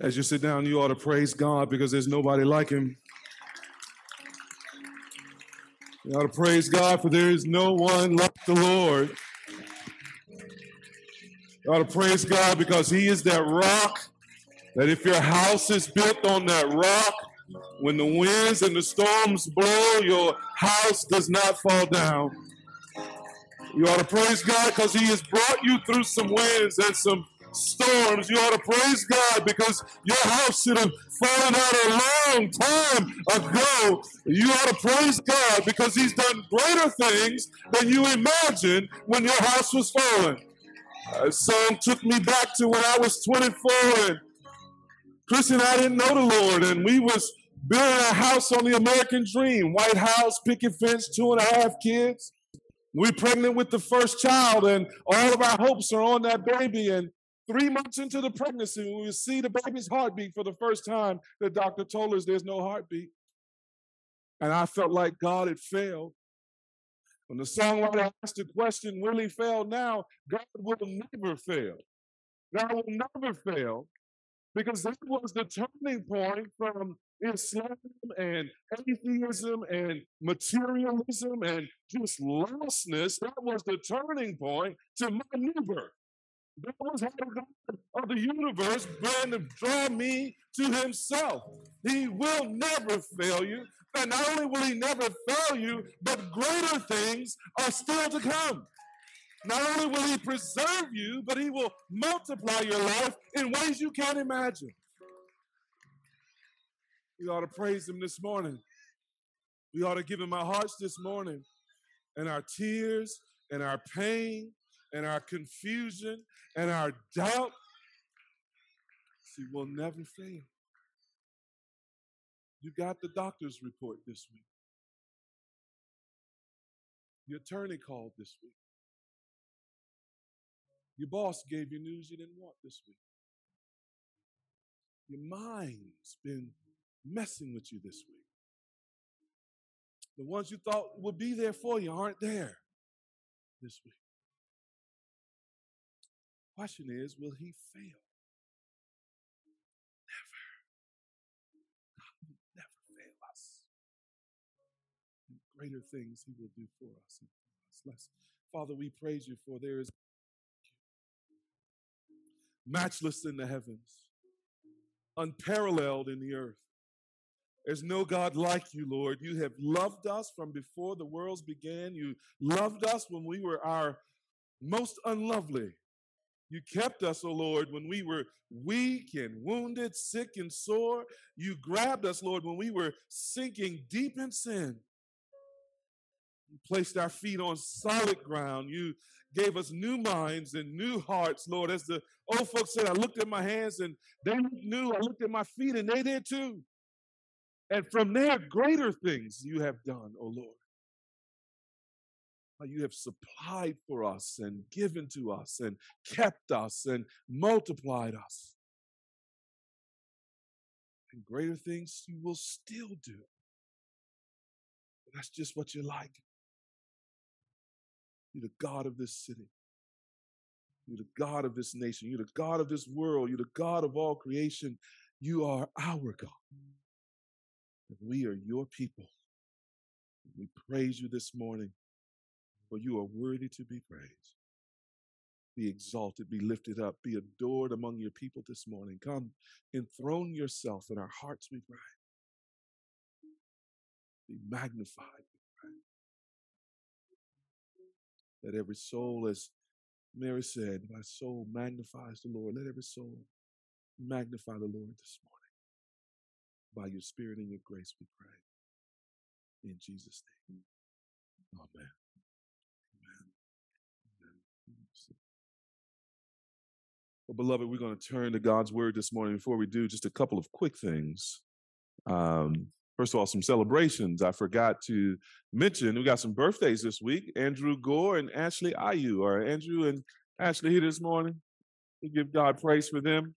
As you sit down, you ought to praise God because there's nobody like him. You ought to praise God for there is no one like the Lord. You ought to praise God because he is that rock that if your house is built on that rock, when the winds and the storms blow, your house does not fall down. You ought to praise God because He has brought you through some winds and some storms. You ought to praise God because your house should have fallen out a long time ago. You ought to praise God because He's done greater things than you imagined when your house was falling. A song took me back to when I was 24 and Chris and I didn't know the Lord, and we was building a house on the American dream. White house, picket fence, two and a half kids. We're pregnant with the first child, and all of our hopes are on that baby. And three months into the pregnancy, when we see the baby's heartbeat for the first time, the doctor told us there's no heartbeat. And I felt like God had failed. When the songwriter asked the question, will he fail now? God will never fail. God will never fail because that was the turning point from Islam and atheism and materialism and just lostness. That was the turning point to my new That how God of the universe began to draw me to himself. He will never fail you. And not only will he never fail you, but greater things are still to come. Not only will he preserve you, but he will multiply your life in ways you can't imagine. We ought to praise him this morning. We ought to give him our hearts this morning and our tears and our pain and our confusion and our doubt. See, we'll never fail. You got the doctor's report this week. Your attorney called this week. Your boss gave you news you didn't want this week. Your mind's been messing with you this week. The ones you thought would be there for you aren't there this week. Question is, will he fail? Never. God will never fail us. And greater things he will do for us. Let's, Father, we praise you for there is matchless in the heavens, unparalleled in the earth. There's no God like you, Lord. You have loved us from before the worlds began. You loved us when we were our most unlovely. You kept us, O oh Lord, when we were weak and wounded, sick and sore. You grabbed us, Lord, when we were sinking deep in sin. You placed our feet on solid ground. You gave us new minds and new hearts, Lord. As the old folks said, I looked at my hands and they knew. I looked at my feet and they did too. And from there, greater things you have done, O oh Lord. You have supplied for us and given to us and kept us and multiplied us. And greater things you will still do. That's just what you're like. You're the God of this city. You're the God of this nation. You're the God of this world. You're the God of all creation. You are our God. And we are your people. We praise you this morning, for you are worthy to be praised. Be exalted, be lifted up, be adored among your people this morning. Come, enthrone yourself in our hearts, we pray. Be magnified, we pray. Let every soul, as Mary said, my soul magnifies the Lord. Let every soul magnify the Lord this morning. By your spirit and your grace, we pray. In Jesus' name. Amen. Amen. Well, beloved, we're going to turn to God's word this morning. Before we do, just a couple of quick things. Um, first of all, some celebrations. I forgot to mention we got some birthdays this week. Andrew Gore and Ashley Ayu. Are Andrew and Ashley here this morning? We give God praise for them.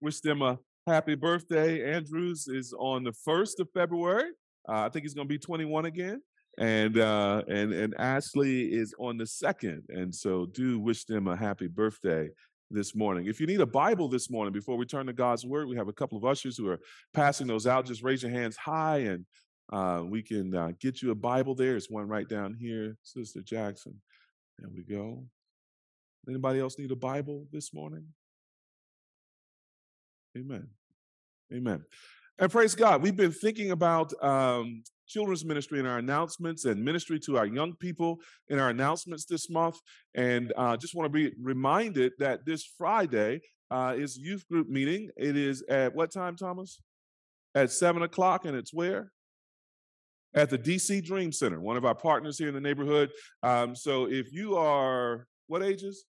Wish them a happy birthday. Andrews is on the 1st of February. Uh, I think he's going to be 21 again. And uh, and and Ashley is on the second, and so do wish them a happy birthday. This morning. If you need a Bible this morning, before we turn to God's Word, we have a couple of ushers who are passing those out. Just raise your hands high and uh, we can uh, get you a Bible there. There's one right down here, Sister Jackson. There we go. Anybody else need a Bible this morning? Amen. Amen. And praise God, we've been thinking about um, children's ministry in our announcements and ministry to our young people in our announcements this month. And uh, just want to be reminded that this Friday uh, is youth group meeting. It is at what time, Thomas? At seven o'clock, and it's where? At the DC Dream Center, one of our partners here in the neighborhood. Um, so if you are what ages?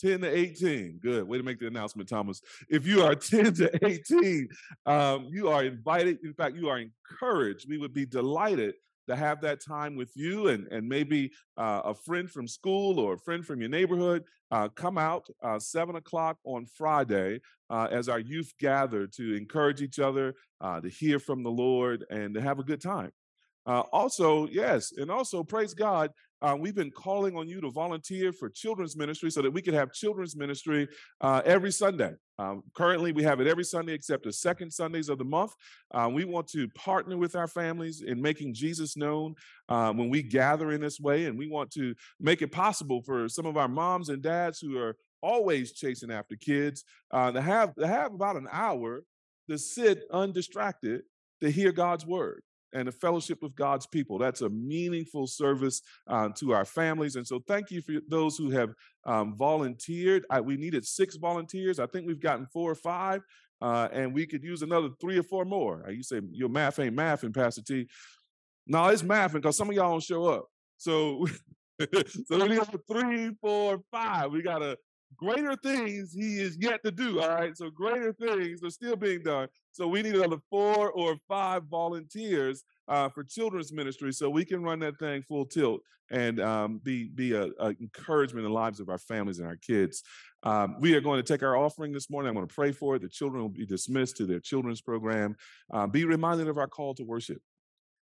10 to 18. Good. Way to make the announcement, Thomas. If you are 10 to 18, um, you are invited. In fact, you are encouraged. We would be delighted to have that time with you and, and maybe uh, a friend from school or a friend from your neighborhood. Uh, come out uh, 7 o'clock on Friday uh, as our youth gather to encourage each other, uh, to hear from the Lord, and to have a good time. Uh, also, yes, and also praise God. Uh, we've been calling on you to volunteer for children's ministry so that we can have children's ministry uh, every Sunday. Um, currently, we have it every Sunday except the second Sundays of the month. Uh, we want to partner with our families in making Jesus known uh, when we gather in this way, and we want to make it possible for some of our moms and dads who are always chasing after kids uh, to have to have about an hour to sit undistracted to hear God's word and the fellowship with God's people. That's a meaningful service uh, to our families. And so, thank you for those who have um, volunteered. I, we needed six volunteers. I think we've gotten four or five, uh, and we could use another three or four more. Uh, you say your math ain't math, mathing, Pastor T. No, it's mathing because some of y'all don't show up. So, so we need three, four, five. We got a greater things he is yet to do. All right. So greater things are still being done. So we need another four or five volunteers uh, for children's ministry so we can run that thing full tilt and um, be be a, a, encouragement in the lives of our families and our kids. Um, we are going to take our offering this morning. I'm going to pray for it. The children will be dismissed to their children's program. Uh, be reminded of our call to worship.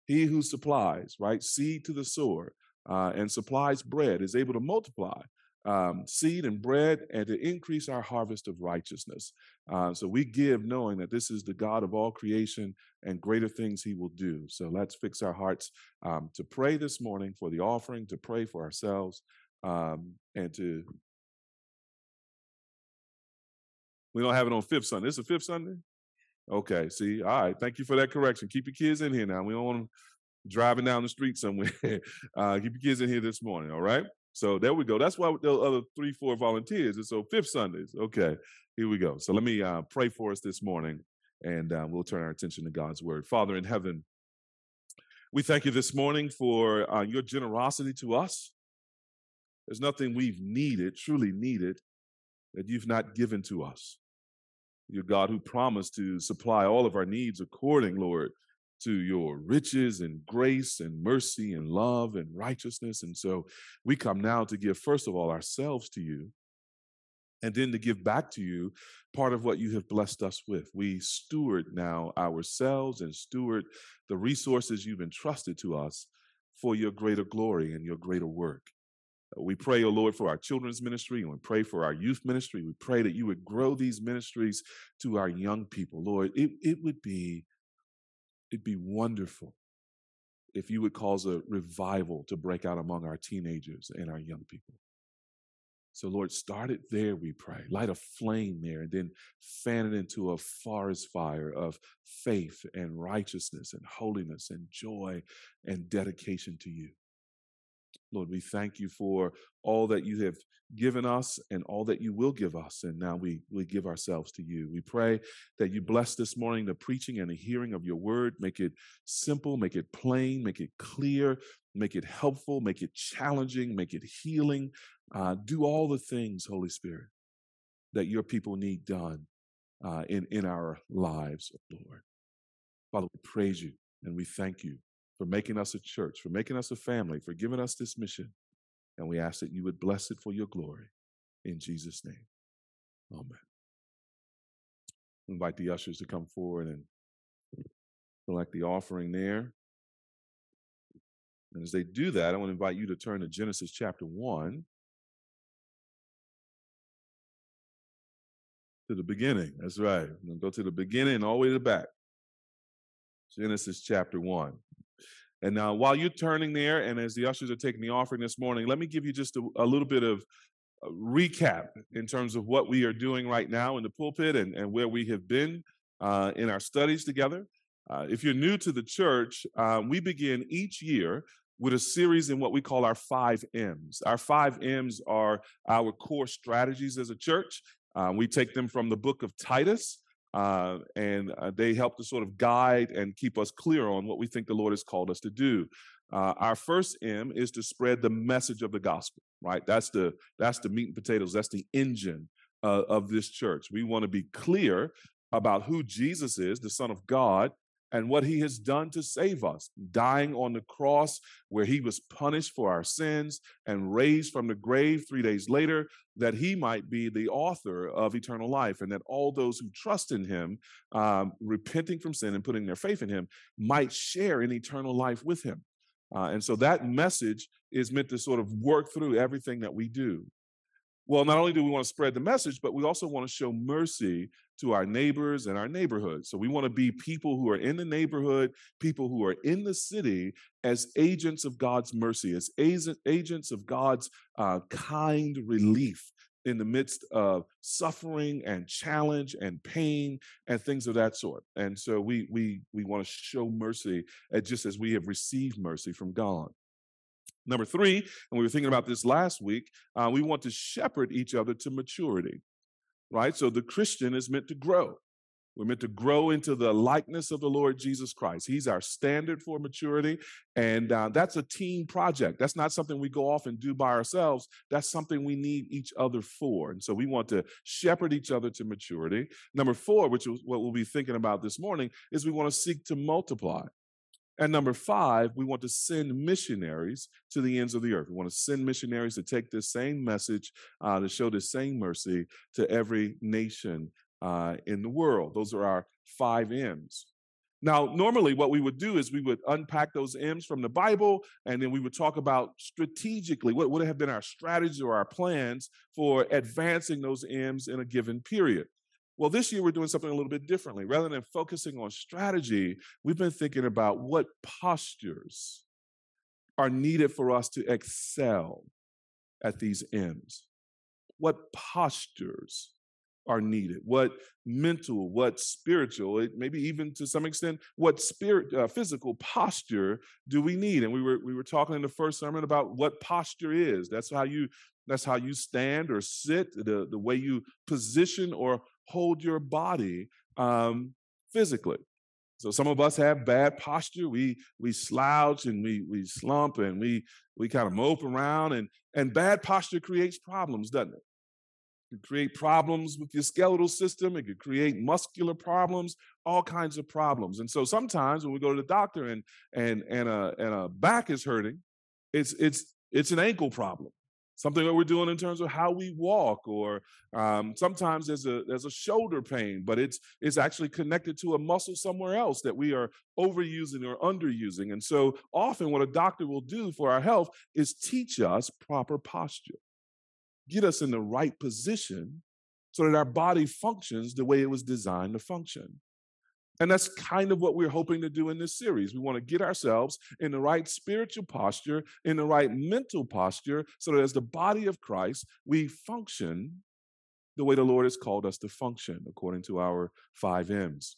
He who supplies, right, seed to the sower uh, and supplies bread is able to multiply um, seed and bread and to increase our harvest of righteousness. Uh, so we give knowing that this is the God of all creation and greater things he will do. So let's fix our hearts um, to pray this morning for the offering, to pray for ourselves, um, and to. We don't have it on fifth Sunday. This is fifth Sunday? Okay, see, all right. Thank you for that correction. Keep your kids in here now. We don't want them driving down the street somewhere. uh, keep your kids in here this morning, all right? So there we go. That's why the other three, four volunteers. And so fifth Sundays. Okay, here we go. So let me uh, pray for us this morning, and uh, we'll turn our attention to God's word. Father in heaven, we thank you this morning for uh, your generosity to us. There's nothing we've needed, truly needed, that you've not given to us. You're God who promised to supply all of our needs according, Lord, to your riches and grace and mercy and love and righteousness. And so we come now to give, first of all, ourselves to you, and then to give back to you part of what you have blessed us with. We steward now ourselves and steward the resources you've entrusted to us for your greater glory and your greater work. We pray, O oh Lord, for our children's ministry and we pray for our youth ministry. We pray that you would grow these ministries to our young people. Lord, it, it would be it'd be wonderful if you would cause a revival to break out among our teenagers and our young people. So, Lord, start it there, we pray. Light a flame there and then fan it into a forest fire of faith and righteousness and holiness and joy and dedication to you. Lord, we thank you for all that you have given us and all that you will give us. And now we, we give ourselves to you. We pray that you bless this morning the preaching and the hearing of your word. Make it simple, make it plain, make it clear, make it helpful, make it challenging, make it healing. Uh, do all the things, Holy Spirit, that your people need done uh, in, in our lives, Lord. Father, we praise you and we thank you for making us a church, for making us a family, for giving us this mission. And we ask that you would bless it for your glory. In Jesus' name. Amen. invite the ushers to come forward and collect the offering there. And as they do that, I want to invite you to turn to Genesis chapter 1. To the beginning. That's right. Go to the beginning all the way to the back. Genesis chapter 1. And now, while you're turning there, and as the ushers are taking the offering this morning, let me give you just a, a little bit of recap in terms of what we are doing right now in the pulpit and, and where we have been uh, in our studies together. Uh, if you're new to the church, um, we begin each year with a series in what we call our five M's. Our five M's are our core strategies as a church. Uh, we take them from the book of Titus, uh, and uh, they help to sort of guide and keep us clear on what we think the Lord has called us to do. Uh, our first M is to spread the message of the gospel. Right, that's the that's the meat and potatoes. That's the engine uh, of this church. We want to be clear about who Jesus is, the Son of God, and what he has done to save us, dying on the cross where he was punished for our sins and raised from the grave three days later, that he might be the author of eternal life, and that all those who trust in him, um, repenting from sin and putting their faith in him, might share in eternal life with him. Uh, and so that message is meant to sort of work through everything that we do. Well, not only do we want to spread the message, but we also want to show mercy to our neighbors and our neighborhood. So we want to be people who are in the neighborhood, people who are in the city as agents of God's mercy, as agents of God's uh, kind relief in the midst of suffering and challenge and pain and things of that sort. And so we we we want to show mercy just as we have received mercy from God. Number three, and we were thinking about this last week, uh, we want to shepherd each other to maturity, right? So the Christian is meant to grow. We're meant to grow into the likeness of the Lord Jesus Christ. He's our standard for maturity. And uh, that's a team project. That's not something we go off and do by ourselves. That's something we need each other for. And so we want to shepherd each other to maturity. Number four, which is what we'll be thinking about this morning, is we want to seek to multiply. And number five, we want to send missionaries to the ends of the earth. We want to send missionaries to take this same message, uh, to show this same mercy to every nation uh, in the world. Those are our five M's. Now, normally, what we would do is we would unpack those M's from the Bible, and then we would talk about strategically what would have been our strategy or our plans for advancing those M's in a given period. Well, this year we're doing something a little bit differently. Rather than focusing on strategy, we've been thinking about what postures are needed for us to excel at these M's. What postures are needed? What mental, what spiritual, maybe even to some extent, what spirit, uh, physical posture do we need? And we were we were talking in the first sermon about what posture is. That's how you that's how you stand or sit, the the way you position or hold your body um, physically. So some of us have bad posture. We we slouch and we we slump and we we kind of mope around and and bad posture creates problems, doesn't it? It create problems with your skeletal system. It could create muscular problems, all kinds of problems. And so sometimes when we go to the doctor and and and a and a back is hurting, it's it's it's an ankle problem something that we're doing in terms of how we walk or um, sometimes there's a there's a shoulder pain but it's it's actually connected to a muscle somewhere else that we are overusing or underusing. And so often what a doctor will do for our health is teach us proper posture get us in the right position so that our body functions the way it was designed to function and that's kind of what we're hoping to do in this series. We want to get ourselves in the right spiritual posture, in the right mental posture, so that as the body of Christ, we function the way the Lord has called us to function according to our five M's.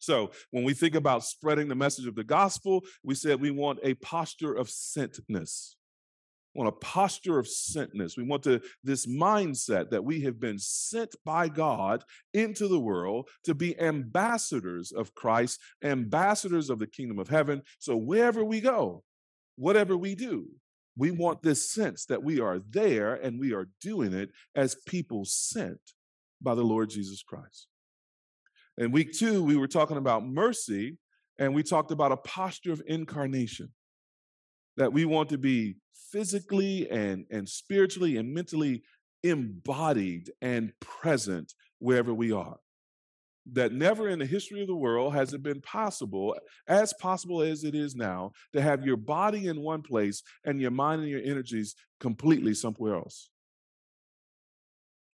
So, when we think about spreading the message of the gospel, we said we want a posture of sentness want a posture of sentness. We want to, this mindset that we have been sent by God into the world to be ambassadors of Christ, ambassadors of the kingdom of heaven. So wherever we go, whatever we do, we want this sense that we are there and we are doing it as people sent by the Lord Jesus Christ. In week two, we were talking about mercy and we talked about a posture of incarnation that we want to be physically and, and spiritually and mentally embodied and present wherever we are. That never in the history of the world has it been possible, as possible as it is now, to have your body in one place and your mind and your energies completely somewhere else.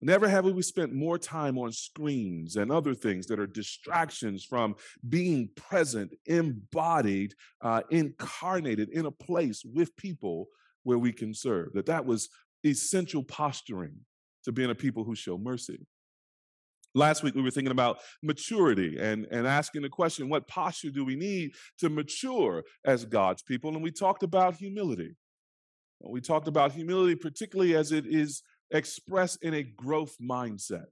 Never have we spent more time on screens and other things that are distractions from being present, embodied, uh, incarnated in a place with people where we can serve. That that was essential posturing to being a people who show mercy. Last week we were thinking about maturity and, and asking the question, what posture do we need to mature as God's people? And we talked about humility. We talked about humility, particularly as it is expressed in a growth mindset.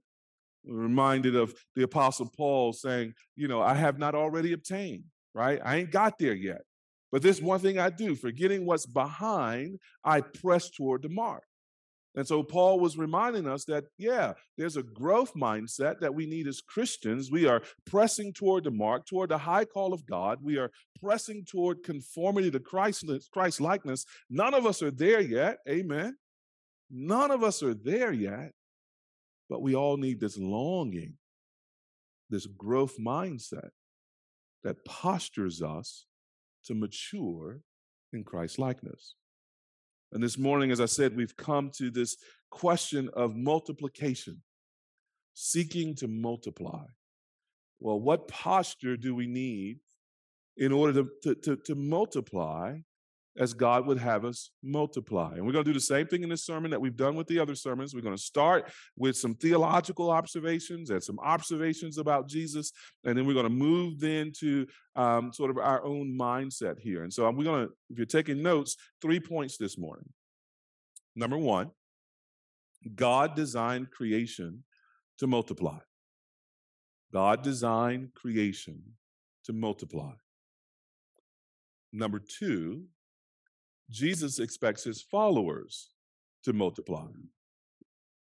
We're reminded of the Apostle Paul saying, You know, I have not already obtained, right? I ain't got there yet. But this one thing I do, forgetting what's behind, I press toward the mark. And so Paul was reminding us that, yeah, there's a growth mindset that we need as Christians. We are pressing toward the mark, toward the high call of God. We are pressing toward conformity to Christ likeness. None of us are there yet. Amen. None of us are there yet. But we all need this longing, this growth mindset that postures us to mature in Christ likeness. And this morning, as I said, we've come to this question of multiplication, seeking to multiply. Well, what posture do we need in order to, to, to, to multiply as God would have us multiply. And we're going to do the same thing in this sermon that we've done with the other sermons. We're going to start with some theological observations and some observations about Jesus, and then we're going to move then to um, sort of our own mindset here. And so we're going to, if you're taking notes, three points this morning. Number one, God designed creation to multiply. God designed creation to multiply. Number two, Jesus expects his followers to multiply.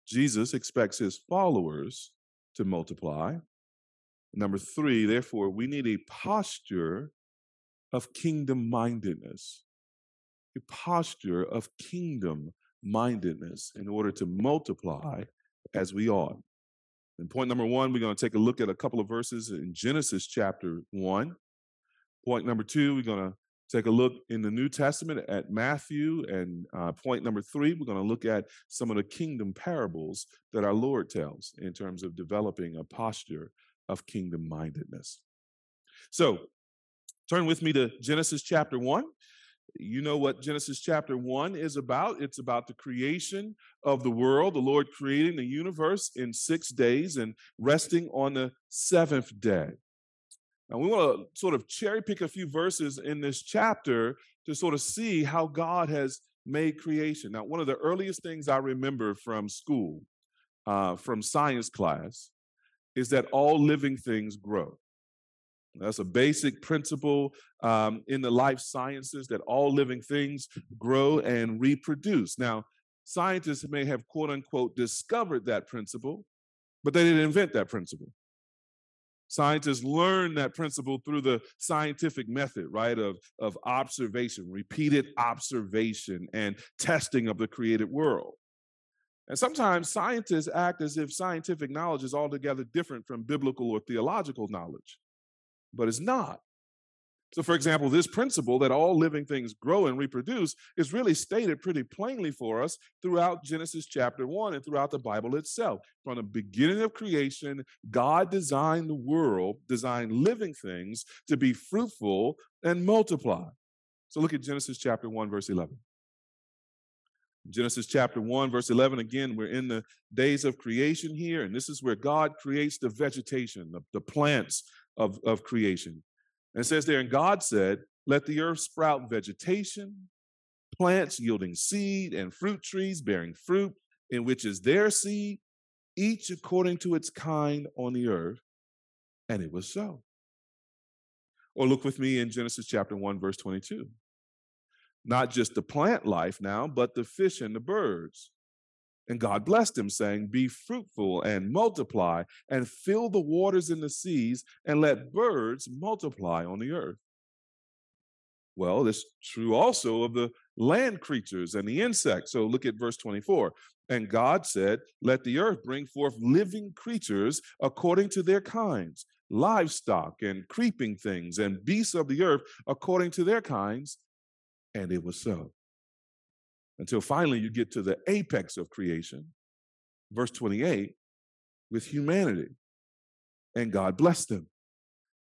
Jesus expects his followers to multiply. Number three, therefore, we need a posture of kingdom mindedness, a posture of kingdom mindedness in order to multiply as we ought. And point number one, we're going to take a look at a couple of verses in Genesis chapter one. Point number two, we're going to take a look in the New Testament at Matthew. And uh, point number three, we're going to look at some of the kingdom parables that our Lord tells in terms of developing a posture of kingdom mindedness. So turn with me to Genesis chapter one. You know what Genesis chapter 1 is about. It's about the creation of the world, the Lord creating the universe in six days and resting on the seventh day. And we want to sort of cherry pick a few verses in this chapter to sort of see how God has made creation. Now, one of the earliest things I remember from school, uh, from science class, is that all living things grow. That's a basic principle um, in the life sciences that all living things grow and reproduce. Now, scientists may have quote unquote discovered that principle, but they didn't invent that principle. Scientists learn that principle through the scientific method, right, of, of observation, repeated observation, and testing of the created world. And sometimes scientists act as if scientific knowledge is altogether different from biblical or theological knowledge, but it's not. So, for example, this principle that all living things grow and reproduce is really stated pretty plainly for us throughout Genesis chapter 1 and throughout the Bible itself. From the beginning of creation, God designed the world, designed living things to be fruitful and multiply. So, look at Genesis chapter 1, verse 11. Genesis chapter 1, verse 11. Again, we're in the days of creation here, and this is where God creates the vegetation, the, the plants of, of creation. And says there, and God said, Let the earth sprout vegetation, plants yielding seed, and fruit trees bearing fruit, in which is their seed, each according to its kind on the earth. And it was so. Or look with me in Genesis chapter 1, verse 22. Not just the plant life now, but the fish and the birds and God blessed him, saying, Be fruitful and multiply, and fill the waters in the seas, and let birds multiply on the earth. Well, it's true also of the land creatures and the insects. So look at verse 24. And God said, Let the earth bring forth living creatures according to their kinds, livestock and creeping things, and beasts of the earth according to their kinds. And it was so until finally you get to the apex of creation, verse 28, with humanity. And God blessed them.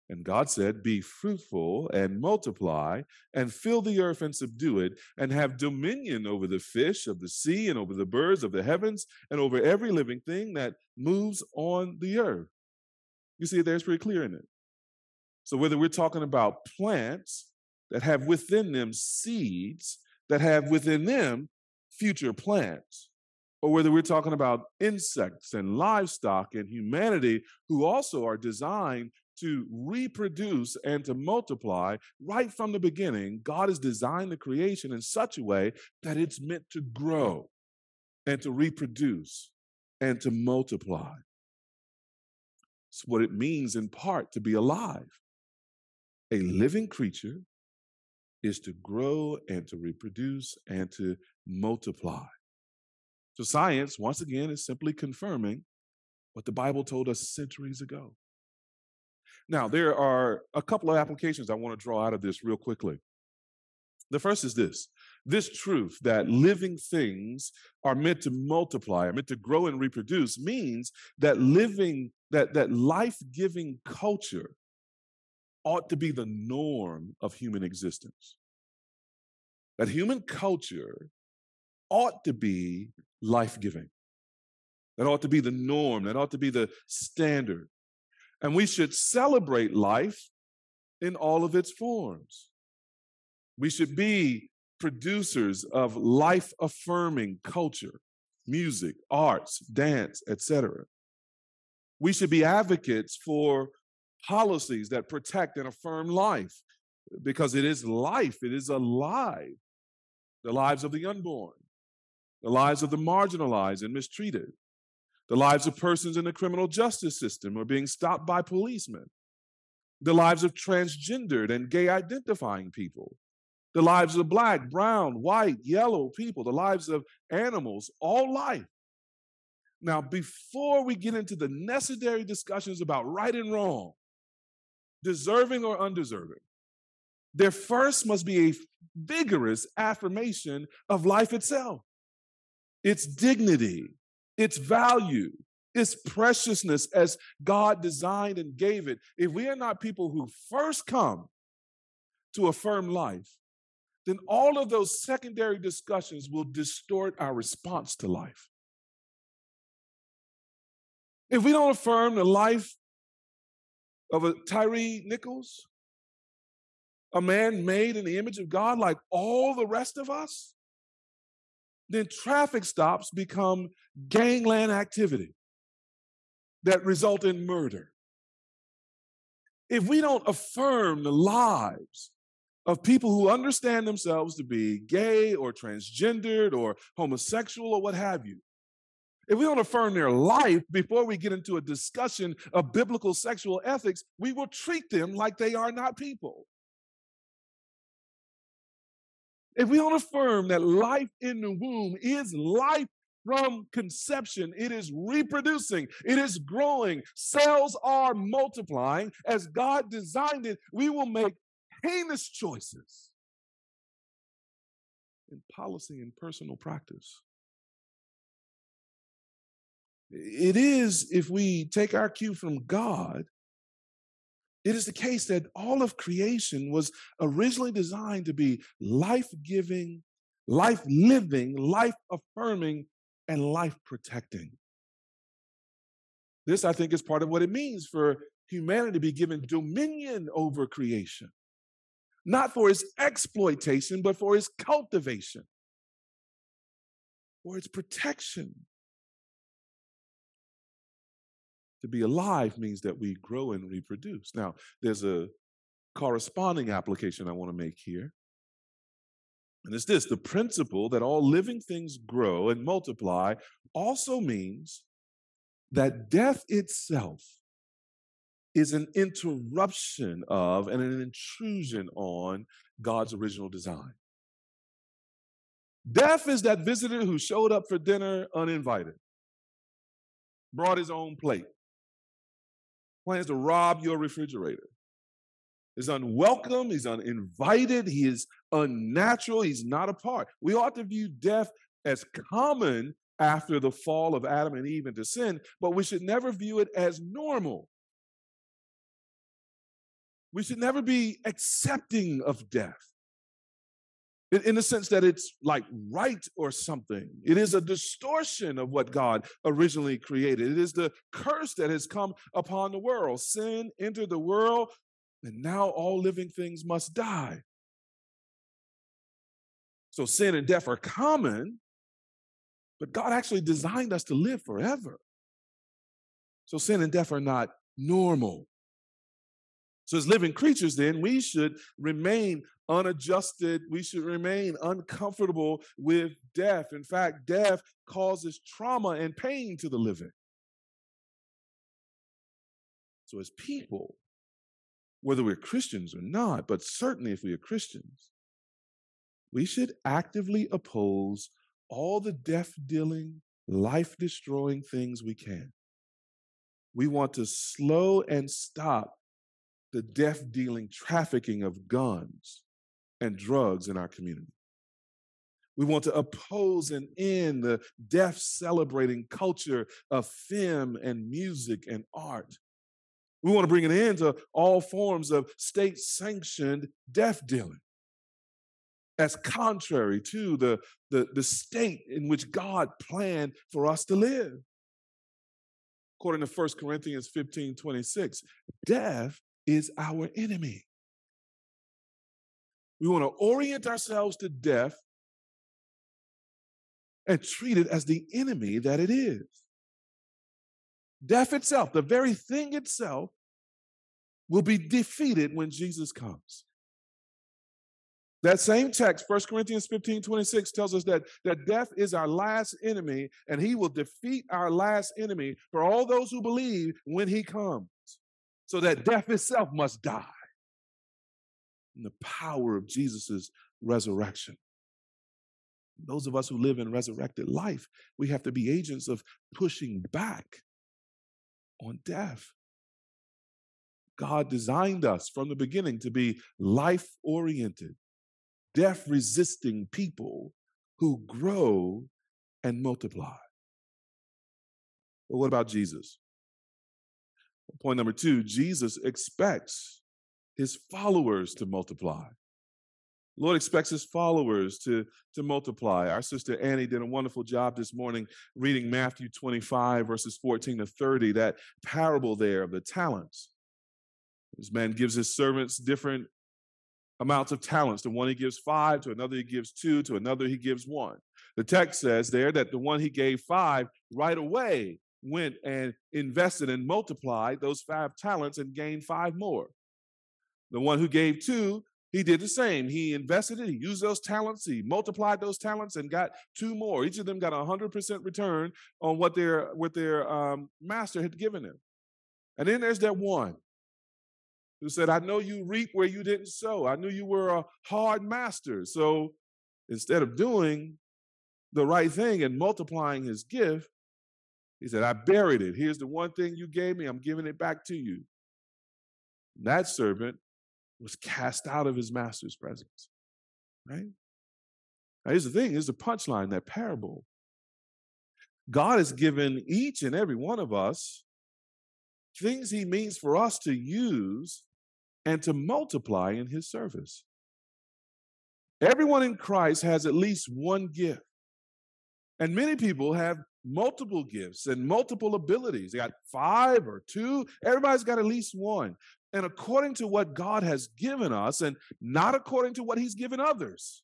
And God said, Be fruitful and multiply and fill the earth and subdue it and have dominion over the fish of the sea and over the birds of the heavens and over every living thing that moves on the earth. You see, there's pretty clear in it. So, whether we're talking about plants that have within them seeds that have within them future plans, or whether we're talking about insects and livestock and humanity who also are designed to reproduce and to multiply right from the beginning, God has designed the creation in such a way that it's meant to grow and to reproduce and to multiply. It's what it means in part to be alive. A living creature is to grow and to reproduce and to multiply. So, science, once again, is simply confirming what the Bible told us centuries ago. Now, there are a couple of applications I want to draw out of this real quickly. The first is this this truth that living things are meant to multiply, are meant to grow and reproduce, means that living, that, that life giving culture ought to be the norm of human existence. That human culture ought to be life giving. That ought to be the norm. That ought to be the standard. And we should celebrate life in all of its forms. We should be producers of life affirming culture, music, arts, dance, etc. We should be advocates for policies that protect and affirm life because it is life, it is alive. The lives of the unborn, the lives of the marginalized and mistreated, the lives of persons in the criminal justice system or being stopped by policemen, the lives of transgendered and gay identifying people, the lives of black, brown, white, yellow people, the lives of animals, all life. Now, before we get into the necessary discussions about right and wrong, deserving or undeserving, there first must be a vigorous affirmation of life itself, its dignity, its value, its preciousness as God designed and gave it. If we are not people who first come to affirm life, then all of those secondary discussions will distort our response to life. If we don't affirm the life of a Tyre Nichols, a man made in the image of God like all the rest of us, then traffic stops become gangland activity that result in murder. If we don't affirm the lives of people who understand themselves to be gay or transgendered or homosexual or what have you, if we don't affirm their life before we get into a discussion of biblical sexual ethics, we will treat them like they are not people. If we don't affirm that life in the womb is life from conception, it is reproducing, it is growing, cells are multiplying as God designed it, we will make heinous choices in policy and personal practice. It is, if we take our cue from God, it is the case that all of creation was originally designed to be life giving, life living, life affirming, and life protecting. This, I think, is part of what it means for humanity to be given dominion over creation, not for its exploitation, but for its cultivation, for its protection. To be alive means that we grow and reproduce. Now, there's a corresponding application I want to make here. And it's this the principle that all living things grow and multiply also means that death itself is an interruption of and an intrusion on God's original design. Death is that visitor who showed up for dinner uninvited, brought his own plate, plans to rob your refrigerator. He's unwelcome, he's uninvited, he is unnatural, he's not a part. We ought to view death as common after the fall of Adam and Eve into sin, but we should never view it as normal. We should never be accepting of death in, the sense that it's like right or something. It is a distortion of what God originally created. It is the curse that has come upon the world. Sin entered the world, and now all living things must die. So sin and death are common, but God actually designed us to live forever. So sin and death are not normal. So, as living creatures, then, we should remain unadjusted. We should remain uncomfortable with death. In fact, death causes trauma and pain to the living. So, as people, whether we're Christians or not, but certainly if we are Christians, we should actively oppose all the death dealing, life destroying things we can. We want to slow and stop the death dealing trafficking of guns and drugs in our community. We want to oppose and end the death celebrating culture of film and music and art. We want to bring an end to all forms of state sanctioned death dealing as contrary to the, the, the state in which God planned for us to live. According to 1 Corinthians 15 26, death is our enemy. We want to orient ourselves to death and treat it as the enemy that it is. Death itself, the very thing itself, will be defeated when Jesus comes. That same text, 1 Corinthians 15 26, tells us that, that death is our last enemy, and he will defeat our last enemy for all those who believe when he comes so that death itself must die. In the power of Jesus' resurrection. Those of us who live in resurrected life, we have to be agents of pushing back on death. God designed us from the beginning to be life oriented, death resisting people who grow and multiply. But what about Jesus? Point number two Jesus expects his followers to multiply. Lord expects his followers to, to multiply. Our sister Annie did a wonderful job this morning reading Matthew 25, verses 14 to 30, that parable there of the talents. This man gives his servants different amounts of talents. To one he gives five, to another he gives two, to another he gives one. The text says there that the one he gave five right away went and invested and multiplied those five talents and gained five more. The one who gave two, he did the same. He invested it, he used those talents, he multiplied those talents and got two more. Each of them got a 100% return on what their, what their um, master had given them. And then there's that one who said, I know you reap where you didn't sow. I knew you were a hard master. So instead of doing the right thing and multiplying his gift, he said, I buried it. Here's the one thing you gave me. I'm giving it back to you. that servant was cast out of his master's presence. Right? Now, here's the thing here's the punchline that parable. God has given each and every one of us things he means for us to use and to multiply in his service. Everyone in Christ has at least one gift. And many people have multiple gifts and multiple abilities. They got five or two. Everybody's got at least one. And according to what God has given us, and not according to what He's given others,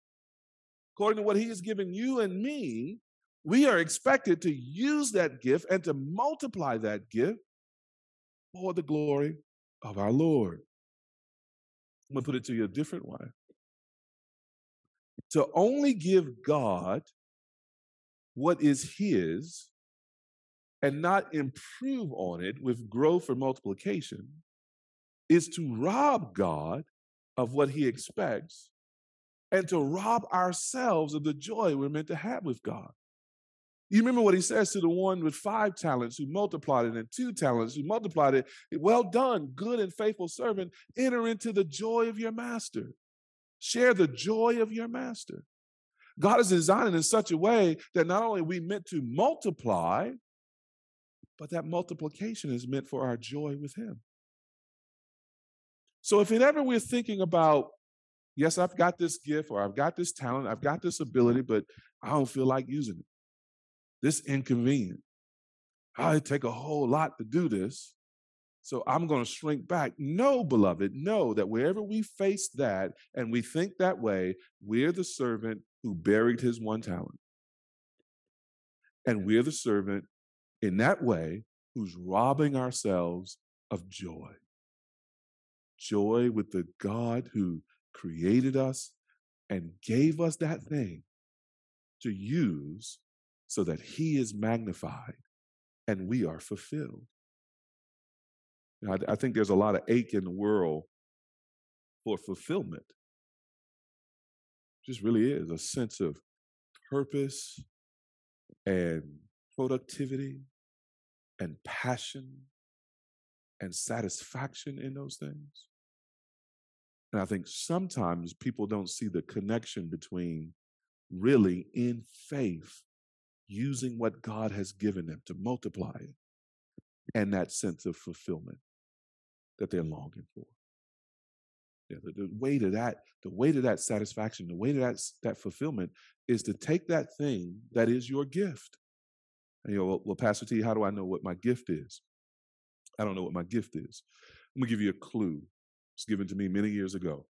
according to what He has given you and me, we are expected to use that gift and to multiply that gift for the glory of our Lord. I'm going to put it to you a different way. To only give God what is his and not improve on it with growth or multiplication is to rob God of what he expects and to rob ourselves of the joy we're meant to have with God. You remember what he says to the one with five talents who multiplied it and two talents who multiplied it. Well done, good and faithful servant. Enter into the joy of your master. Share the joy of your master. God is designed in such a way that not only we meant to multiply, but that multiplication is meant for our joy with Him. So if ever we're thinking about, yes, I've got this gift or I've got this talent, I've got this ability, but I don't feel like using it. This inconvenient. I take a whole lot to do this. So I'm going to shrink back. No, beloved, know that wherever we face that and we think that way, we're the servant who buried his one talent. And we're the servant in that way who's robbing ourselves of joy joy with the God who created us and gave us that thing to use so that He is magnified and we are fulfilled. I, I think there's a lot of ache in the world for fulfillment. Just really is a sense of purpose and productivity and passion and satisfaction in those things. And I think sometimes people don't see the connection between really in faith using what God has given them to multiply it and that sense of fulfillment that they're longing for. Yeah, the, the way to that, the way to that satisfaction, the way to that, that fulfillment is to take that thing that is your gift. And you know, well, well, Pastor T, how do I know what my gift is? I don't know what my gift is. I'm gonna give you a clue was given to me many years ago.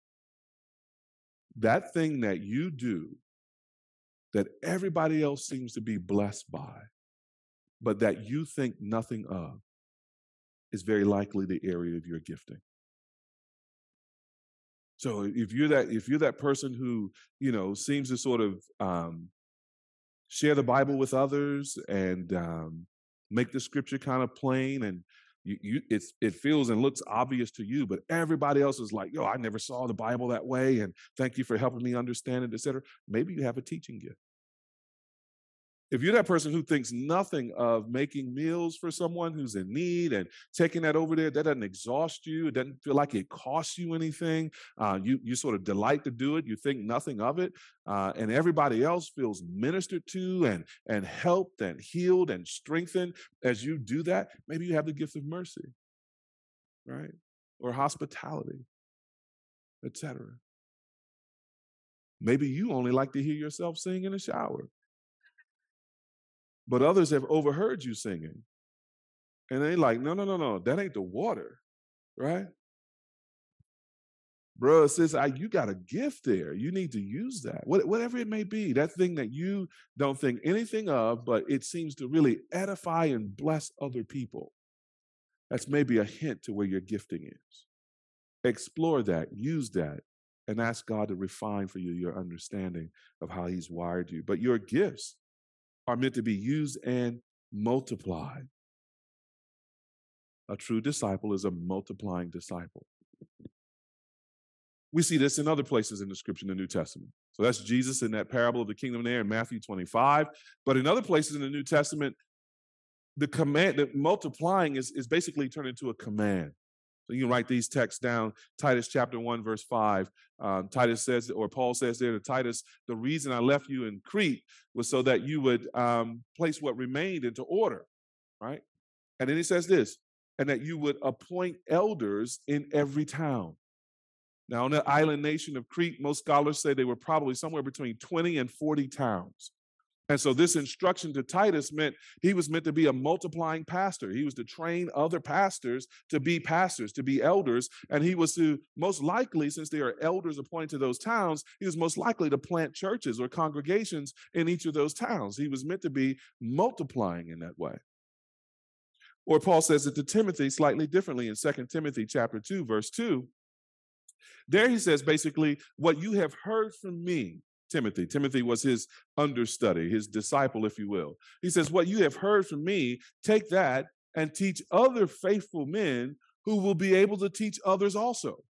That thing that you do that everybody else seems to be blessed by, but that you think nothing of, is very likely the area of your gifting. So if you're that if you're that person who you know seems to sort of um, share the Bible with others and um, make the scripture kind of plain and you, you it's it feels and looks obvious to you, but everybody else is like, yo, I never saw the Bible that way, and thank you for helping me understand it, etc. Maybe you have a teaching gift. If you're that person who thinks nothing of making meals for someone who's in need and taking that over there, that doesn't exhaust you. It doesn't feel like it costs you anything. Uh, you you sort of delight to do it. You think nothing of it, uh, and everybody else feels ministered to and and helped and healed and strengthened as you do that. Maybe you have the gift of mercy, right, or hospitality, etc. Maybe you only like to hear yourself sing in the shower. But others have overheard you singing. And they like, no, no, no, no, that ain't the water, right? Bro, sis, I, you got a gift there. You need to use that. What, whatever it may be, that thing that you don't think anything of, but it seems to really edify and bless other people. That's maybe a hint to where your gifting is. Explore that, use that, and ask God to refine for you your understanding of how He's wired you. But your gifts are meant to be used and multiplied. A true disciple is a multiplying disciple. We see this in other places in the scripture in the New Testament. So that's Jesus in that parable of the kingdom there in Matthew 25. But in other places in the New Testament, the command, the multiplying is, is basically turned into a command. So you can write these texts down. Titus chapter 1, verse 5. Um, Titus says, or Paul says there to Titus, the reason I left you in Crete was so that you would um, place what remained into order, right? And then he says this, and that you would appoint elders in every town. Now, on the island nation of Crete, most scholars say they were probably somewhere between 20 and 40 towns. And so this instruction to Titus meant he was meant to be a multiplying pastor. He was to train other pastors to be pastors, to be elders. And he was to most likely, since there are elders appointed to those towns, he was most likely to plant churches or congregations in each of those towns. He was meant to be multiplying in that way. Or Paul says it to Timothy slightly differently in 2 Timothy chapter 2, verse 2. There he says basically, what you have heard from me Timothy. Timothy was his understudy, his disciple, if you will. He says, What you have heard from me, take that and teach other faithful men who will be able to teach others also.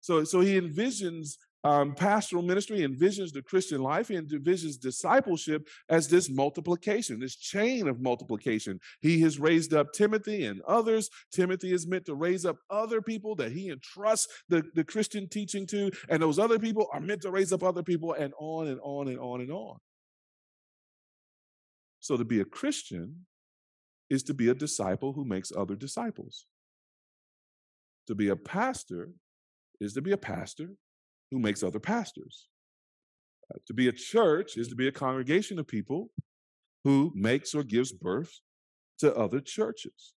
So, so he envisions um, pastoral ministry envisions the Christian life. He envisions discipleship as this multiplication, this chain of multiplication. He has raised up Timothy and others. Timothy is meant to raise up other people that he entrusts the, the Christian teaching to, and those other people are meant to raise up other people, and on and on and on and on. So to be a Christian is to be a disciple who makes other disciples. To be a pastor is to be a pastor who makes other pastors. Uh, to be a church is to be a congregation of people who makes or gives birth to other churches.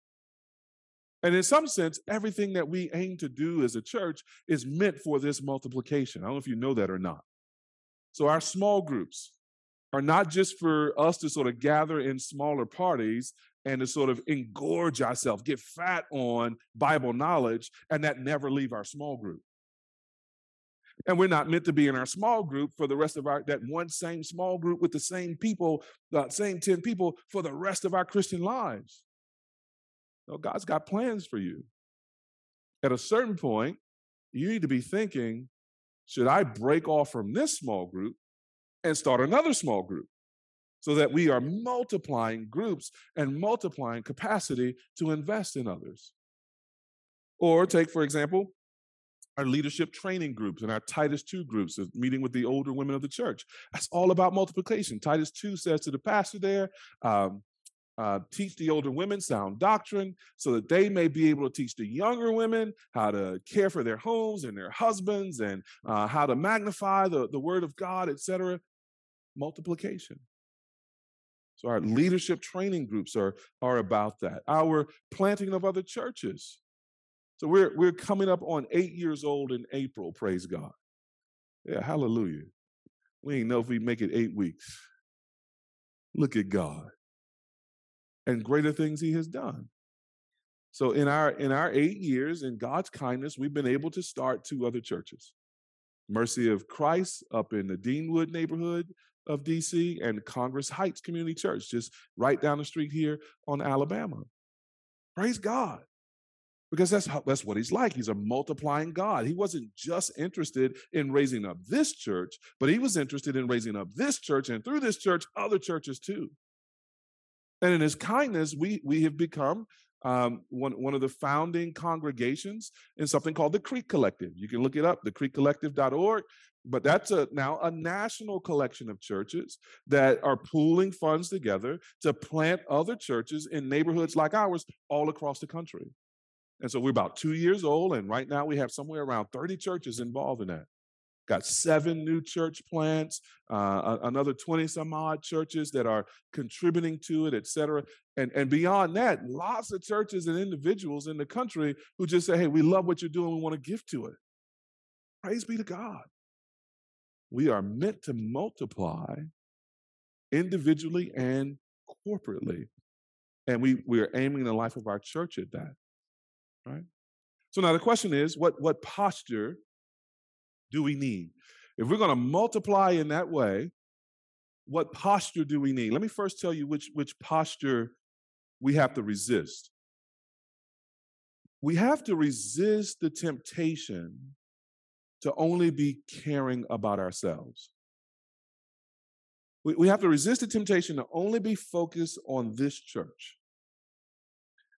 And in some sense, everything that we aim to do as a church is meant for this multiplication. I don't know if you know that or not. So, our small groups are not just for us to sort of gather in smaller parties and to sort of engorge ourselves, get fat on Bible knowledge, and that never leave our small group. And we're not meant to be in our small group for the rest of our, that one same small group with the same people, the same 10 people for the rest of our Christian lives. No, God's got plans for you. At a certain point, you need to be thinking, should I break off from this small group and start another small group? So that we are multiplying groups and multiplying capacity to invest in others. Or take, for example, our leadership training groups and our Titus 2 groups, meeting with the older women of the church. That's all about multiplication. Titus 2 says to the pastor there, um, uh, teach the older women sound doctrine so that they may be able to teach the younger women how to care for their homes and their husbands and uh, how to magnify the, the word of God, etc. Multiplication. So our leadership training groups are, are about that. Our planting of other churches so we're we're coming up on eight years old in April, praise God. Yeah, hallelujah. We ain't know if we make it eight weeks. Look at God. And greater things he has done. So in our in our eight years, in God's kindness, we've been able to start two other churches. Mercy of Christ up in the Deanwood neighborhood of DC and Congress Heights Community Church, just right down the street here on Alabama. Praise God because that's how, that's what he's like. He's a multiplying God. He wasn't just interested in raising up this church, but he was interested in raising up this church and through this church other churches too. And in his kindness, we we have become um, one one of the founding congregations in something called the Crete Collective. You can look it up, thecretecollective.org. But that's a, now a national collection of churches that are pooling funds together to plant other churches in neighborhoods like ours all across the country. And so we're about two years old, and right now we have somewhere around 30 churches involved in that. Got seven new church plants, uh, another 20 some odd churches that are contributing to it, et cetera. And, and beyond that, lots of churches and individuals in the country who just say, hey, we love what you're doing, we want to give to it. Praise be to God. We are meant to multiply individually and corporately. And we, we are aiming the life of our church at that right? So now the question is, what, what posture do we need? If we're going to multiply in that way, what posture do we need? Let me first tell you which, which posture we have to resist. We have to resist the temptation to only be caring about ourselves. We, we have to resist the temptation to only be focused on this church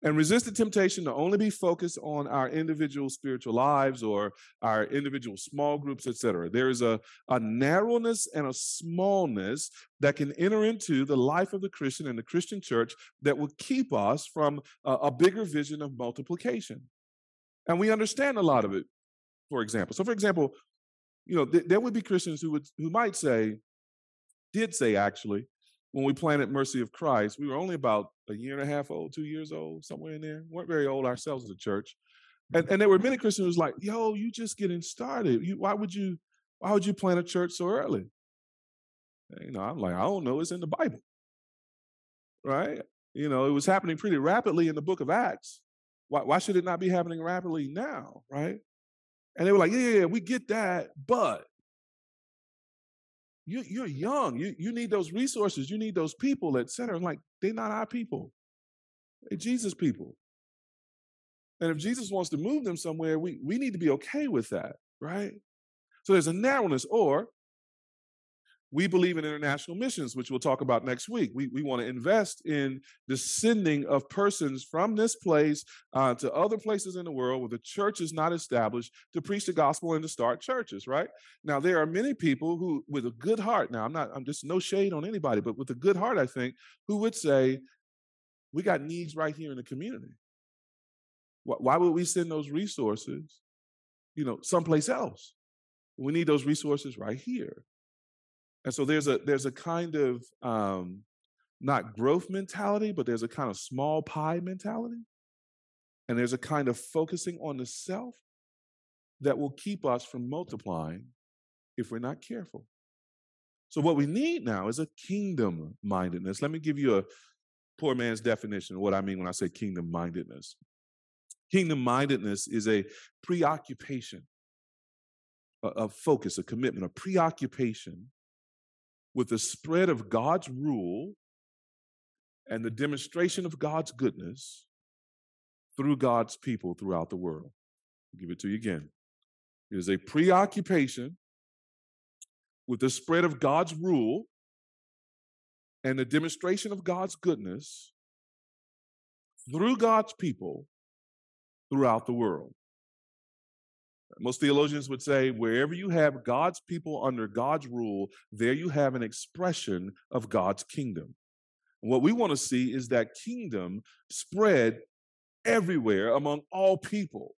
and resist the temptation to only be focused on our individual spiritual lives or our individual small groups, etc. There is a, a narrowness and a smallness that can enter into the life of the Christian and the Christian church that will keep us from a, a bigger vision of multiplication. And we understand a lot of it, for example. So, for example, you know, th- there would be Christians who would who might say, did say actually, when we planted Mercy of Christ, we were only about a year and a half old, two years old, somewhere in there. We weren't very old ourselves as a church. And, and there were many Christians who was like, yo, you just getting started. You, why would you why would you plant a church so early? And, you know, I'm like, I don't know, it's in the Bible. Right? You know, it was happening pretty rapidly in the book of Acts. Why, why should it not be happening rapidly now? Right? And they were like, yeah, yeah, yeah, we get that, but you, you're young. You, you need those resources. You need those people, et cetera. I'm like, they're not our people. They're Jesus people. And if Jesus wants to move them somewhere, we, we need to be okay with that, right? So there's a narrowness, or we believe in international missions, which we'll talk about next week. We, we want to invest in the sending of persons from this place uh, to other places in the world where the church is not established to preach the gospel and to start churches, right? Now, there are many people who, with a good heart, now I'm not, I'm just no shade on anybody, but with a good heart, I think, who would say, we got needs right here in the community. Why would we send those resources, you know, someplace else? We need those resources right here. And so there's a there's a kind of um, not growth mentality, but there's a kind of small pie mentality. And there's a kind of focusing on the self that will keep us from multiplying if we're not careful. So what we need now is a kingdom mindedness. Let me give you a poor man's definition of what I mean when I say kingdom mindedness. Kingdom mindedness is a preoccupation, a, a focus, a commitment, a preoccupation with the spread of God's rule and the demonstration of God's goodness through God's people throughout the world. I'll give it to you again. It is a preoccupation with the spread of God's rule and the demonstration of God's goodness through God's people throughout the world. Most theologians would say wherever you have God's people under God's rule, there you have an expression of God's kingdom. What we want to see is that kingdom spread everywhere among all people.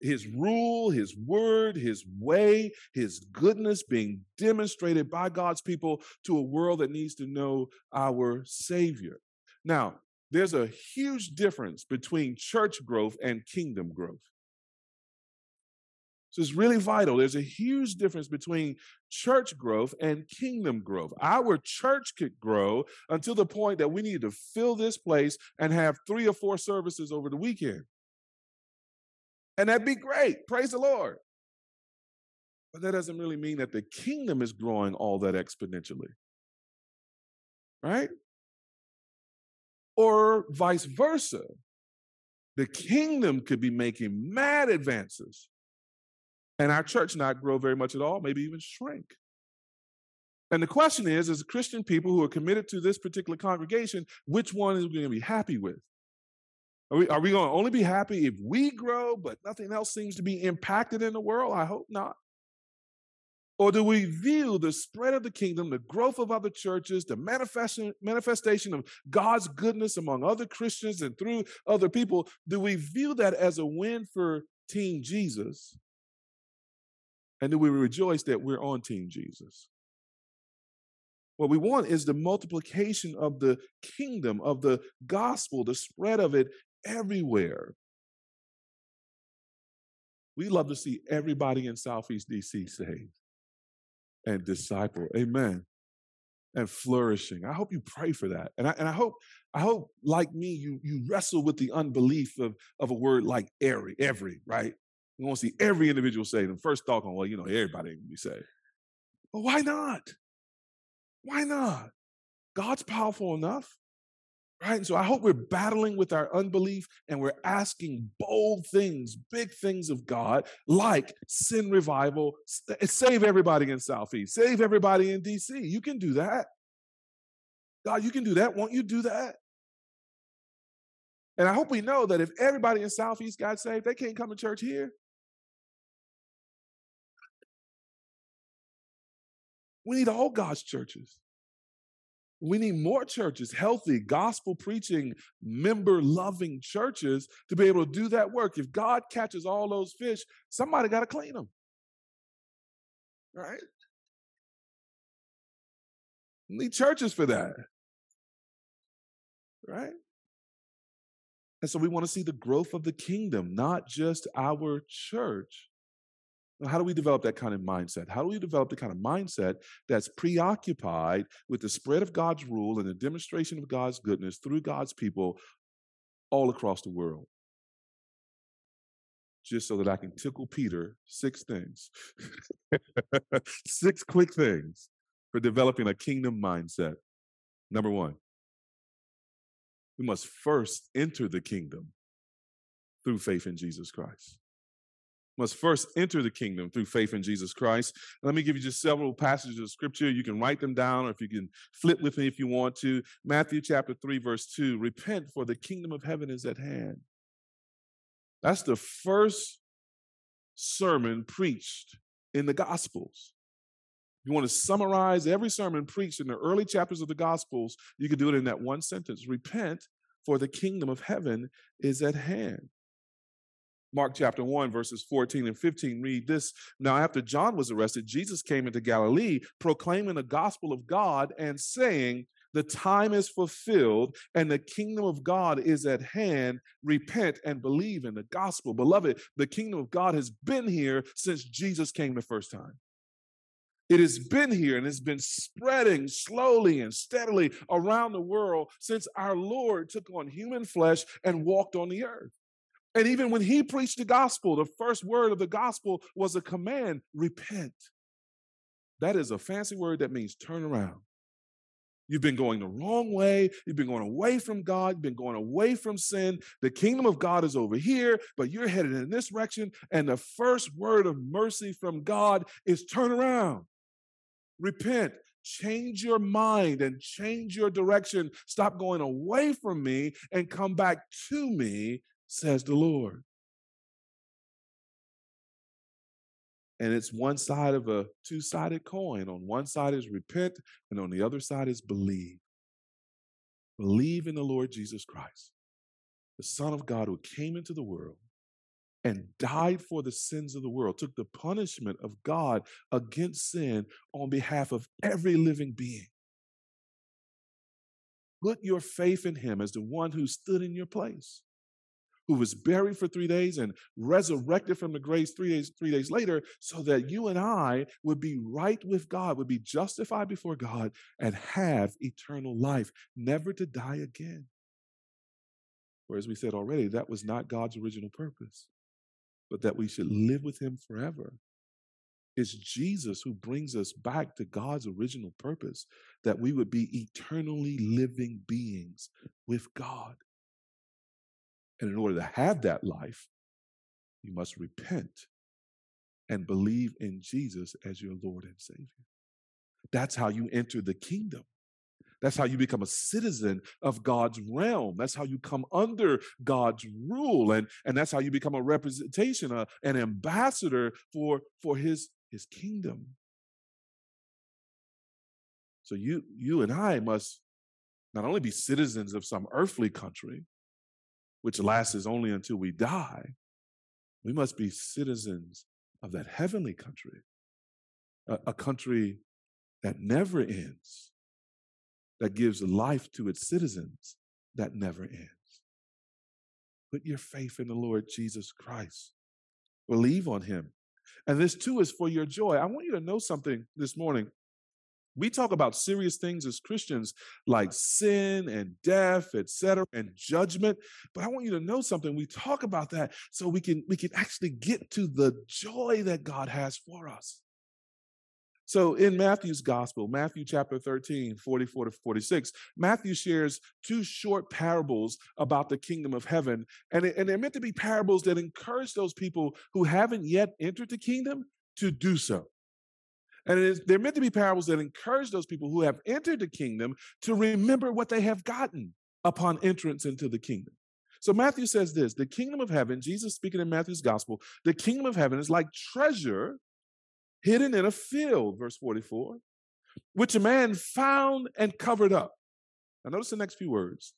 His rule, his word, his way, his goodness being demonstrated by God's people to a world that needs to know our Savior. Now, there's a huge difference between church growth and kingdom growth. So it's really vital. There's a huge difference between church growth and kingdom growth. Our church could grow until the point that we need to fill this place and have three or four services over the weekend. And that'd be great. Praise the Lord. But that doesn't really mean that the kingdom is growing all that exponentially. Right? Or vice versa. The kingdom could be making mad advances and our church not grow very much at all, maybe even shrink. And the question is, as Christian people who are committed to this particular congregation, which one is we going to be happy with? Are we, are we going to only be happy if we grow, but nothing else seems to be impacted in the world? I hope not. Or do we view the spread of the kingdom, the growth of other churches, the manifestation, manifestation of God's goodness among other Christians and through other people, do we view that as a win for Team Jesus? And do we rejoice that we're on Team Jesus? What we want is the multiplication of the kingdom, of the gospel, the spread of it everywhere. We love to see everybody in Southeast DC saved and disciple. Amen. And flourishing. I hope you pray for that. And I, and I hope, I hope, like me, you you wrestle with the unbelief of, of a word like every, every, right? We want to see every individual saved. And first thought on, well, you know, everybody can be saved. But why not? Why not? God's powerful enough. Right? And so I hope we're battling with our unbelief and we're asking bold things, big things of God, like sin revival, eh, eh, save everybody in Southeast, save everybody in DC. You can do that. God, you can do that. Won't you do that? And I hope we know that if everybody in Southeast got saved, they can't come to church here. We need all God's churches. We need more churches, healthy, gospel preaching, member loving churches to be able to do that work. If God catches all those fish, somebody got to clean them. Right? We need churches for that. Right? And so we want to see the growth of the kingdom, not just our church. How do we develop that kind of mindset? How do we develop the kind of mindset that's preoccupied with the spread of God's rule and the demonstration of God's goodness through God's people all across the world? Just so that I can tickle Peter, six things. six quick things for developing a kingdom mindset. Number one, we must first enter the kingdom through faith in Jesus Christ. Must first enter the kingdom through faith in Jesus Christ. Let me give you just several passages of scripture. You can write them down, or if you can flip with me if you want to. Matthew chapter 3, verse 2 Repent, for the kingdom of heaven is at hand. That's the first sermon preached in the Gospels. You want to summarize every sermon preached in the early chapters of the Gospels, you could do it in that one sentence Repent, for the kingdom of heaven is at hand. Mark chapter 1, verses 14 and 15 read this. Now, after John was arrested, Jesus came into Galilee proclaiming the gospel of God and saying, The time is fulfilled and the kingdom of God is at hand. Repent and believe in the gospel. Beloved, the kingdom of God has been here since Jesus came the first time. It has been here and it's been spreading slowly and steadily around the world since our Lord took on human flesh and walked on the earth. And even when he preached the gospel, the first word of the gospel was a command repent. That is a fancy word that means turn around. You've been going the wrong way. You've been going away from God. You've been going away from sin. The kingdom of God is over here, but you're headed in this direction. And the first word of mercy from God is turn around, repent, change your mind and change your direction. Stop going away from me and come back to me says the Lord. And it's one side of a two sided coin. On one side is repent, and on the other side is believe. Believe in the Lord Jesus Christ, the Son of God who came into the world and died for the sins of the world, took the punishment of God against sin on behalf of every living being. Put your faith in him as the one who stood in your place who was buried for three days and resurrected from the grave three days, three days later, so that you and I would be right with God, would be justified before God, and have eternal life, never to die again. For as we said already, that was not God's original purpose, but that we should live with Him forever. It's Jesus who brings us back to God's original purpose, that we would be eternally living beings with God. And in order to have that life, you must repent and believe in Jesus as your Lord and Savior. That's how you enter the kingdom. That's how you become a citizen of God's realm. That's how you come under God's rule. And, and that's how you become a representation, a, an ambassador for, for his, his kingdom. So you, you and I must not only be citizens of some earthly country, which lasts only until we die, we must be citizens of that heavenly country, a, a country that never ends, that gives life to its citizens that never ends. Put your faith in the Lord Jesus Christ. Believe on him. And this too is for your joy. I want you to know something this morning. We talk about serious things as Christians like sin and death, etc., and judgment. But I want you to know something. We talk about that so we can we can actually get to the joy that God has for us. So in Matthew's gospel, Matthew chapter 13, 44 to 46, Matthew shares two short parables about the kingdom of heaven. And, and they're meant to be parables that encourage those people who haven't yet entered the kingdom to do so. And they're meant to be parables that encourage those people who have entered the kingdom to remember what they have gotten upon entrance into the kingdom. So Matthew says this the kingdom of heaven, Jesus speaking in Matthew's gospel, the kingdom of heaven is like treasure hidden in a field, verse 44, which a man found and covered up. Now notice the next few words.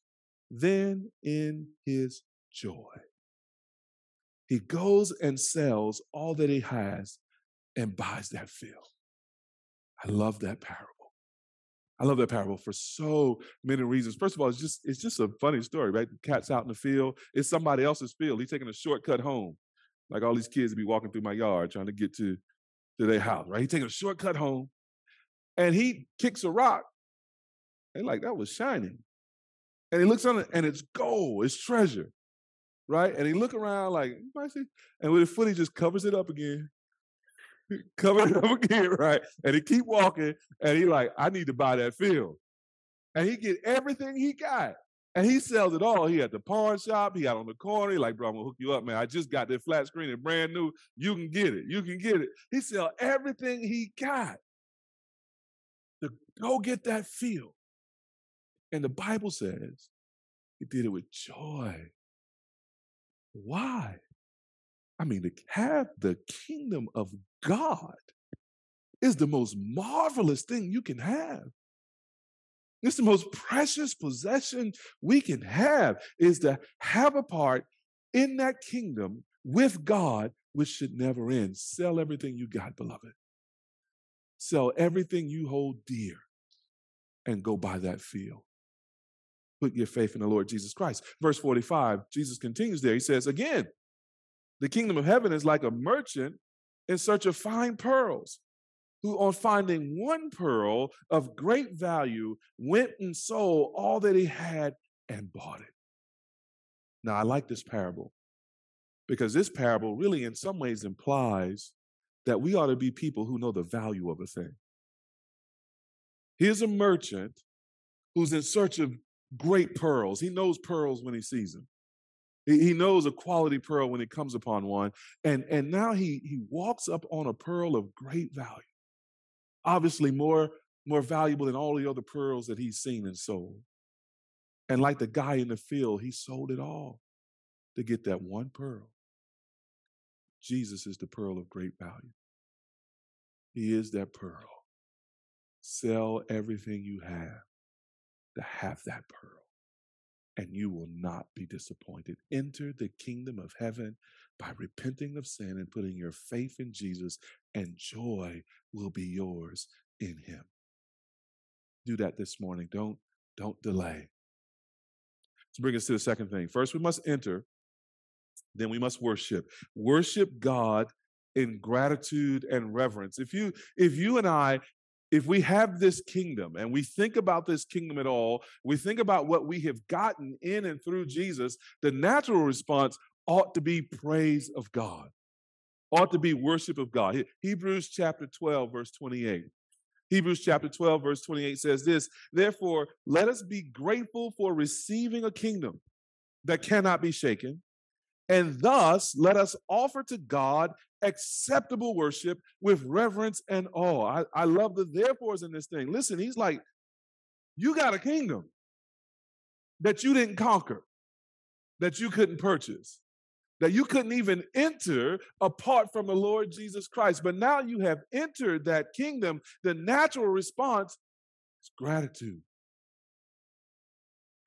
Then in his joy, he goes and sells all that he has and buys that field. I love that parable. I love that parable for so many reasons. First of all, it's just it's just a funny story, right? The cat's out in the field. It's somebody else's field. He's taking a shortcut home. Like all these kids be walking through my yard trying to get to, to their house, right? He's taking a shortcut home. And he kicks a rock. And like, that was shining. And he looks on it and it's gold, it's treasure. Right? And he look around like, and with his foot, he just covers it up again coming up again, right? And he keep walking, and he like, I need to buy that field. And he get everything he got. And he sells it all. He at the pawn shop. He out on the corner. He like, bro, I'm gonna hook you up, man. I just got this flat screen and brand new. You can get it. You can get it. He sell everything he got to go get that feel. And the Bible says he did it with joy. Why? I mean, to have the kingdom of God is the most marvelous thing you can have. It's the most precious possession we can have is to have a part in that kingdom with God, which should never end. Sell everything you got, beloved. Sell everything you hold dear and go buy that field. Put your faith in the Lord Jesus Christ. Verse 45, Jesus continues there. He says, Again, the kingdom of heaven is like a merchant in search of fine pearls who, on finding one pearl of great value, went and sold all that he had and bought it. Now, I like this parable because this parable really, in some ways, implies that we ought to be people who know the value of a thing. Here's a merchant who's in search of great pearls. He knows pearls when he sees them. He, knows a quality pearl when it comes upon one. And, and now he, he walks up on a pearl of great value obviously more, more valuable than all the other pearls that he's seen and sold. And like the guy in the field, he sold it all to get that one pearl. Jesus is the pearl of great value. He is that pearl. Sell everything you have to have that pearl, and you will not be disappointed. Enter the kingdom of heaven by repenting of sin and putting your faith in Jesus, and joy will be yours in him. Do that this morning. Don't don't delay. Let's bring us to the second thing. First, we must enter, then we must worship. Worship God in gratitude and reverence. If you if you and I if we have this kingdom and we think about this kingdom at all, we think about what we have gotten in and through Jesus, the natural response ought to be praise of God, ought to be worship of God. Hebrews chapter 12, verse 28. Hebrews chapter 12, verse 28 says this Therefore, let us be grateful for receiving a kingdom that cannot be shaken, and thus let us offer to God acceptable worship with reverence and awe. I, I love the therefores in this thing. Listen, he's like, You got a kingdom that you didn't conquer, that you couldn't purchase that you couldn't even enter apart from the Lord Jesus Christ. But now you have entered that kingdom. The natural response is gratitude.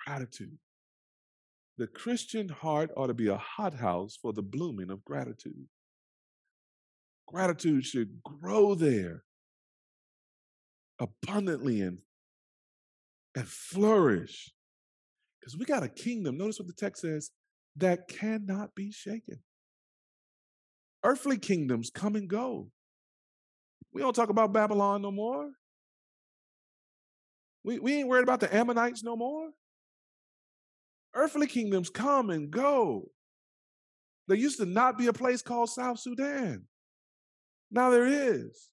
Gratitude. The Christian heart ought to be a hothouse for the blooming of gratitude. Gratitude should grow there abundantly and, and flourish. Because we got a kingdom. Notice what the text says that cannot be shaken. Earthly kingdoms come and go. We don't talk about Babylon no more. We, we ain't worried about the Ammonites no more. Earthly kingdoms come and go. There used to not be a place called South Sudan. Now there is.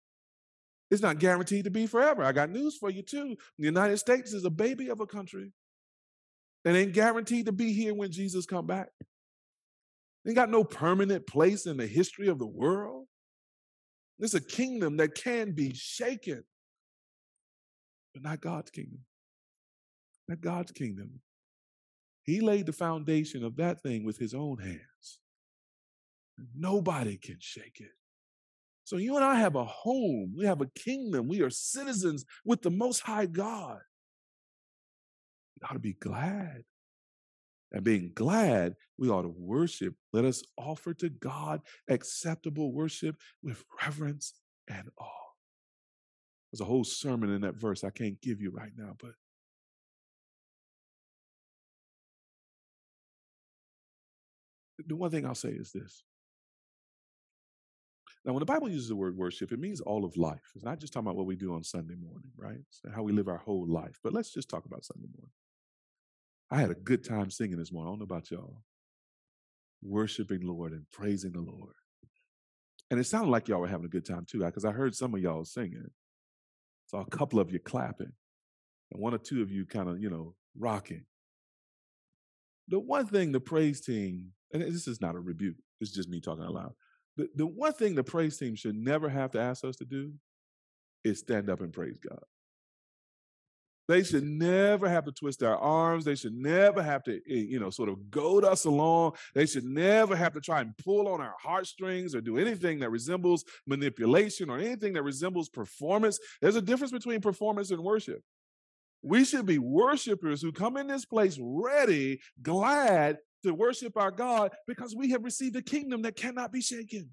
It's not guaranteed to be forever. I got news for you, too. The United States is a baby of a country that ain't guaranteed to be here when Jesus come back. Ain't got no permanent place in the history of the world. It's a kingdom that can be shaken, but not God's kingdom. Not God's kingdom. He laid the foundation of that thing with his own hands. Nobody can shake it. So you and I have a home. We have a kingdom. We are citizens with the Most High God. We ought to be glad. And being glad, we ought to worship. Let us offer to God acceptable worship with reverence and awe. There's a whole sermon in that verse I can't give you right now, but the one thing I'll say is this. Now, when the Bible uses the word worship, it means all of life. It's not just talking about what we do on Sunday morning, right? It's how we live our whole life. But let's just talk about Sunday morning. I had a good time singing this morning. I don't know about y'all. Worshiping the Lord and praising the Lord. And it sounded like y'all were having a good time too, because I heard some of y'all singing. Saw a couple of you clapping, and one or two of you kind of, you know, rocking. the one thing the praise team, and this is not a rebuke, it's just me talking out loud. The, the one thing the praise team should never have to ask us to do is stand up and praise God. They should never have to twist our arms. They should never have to, eh, you know, sort of goad us along. They should never have to try and pull on our heartstrings or do anything that resembles manipulation or anything that resembles performance. There's a difference between performance and worship. We should be worshipers who come in this place ready, glad to worship our God because we have received a kingdom that cannot be shaken.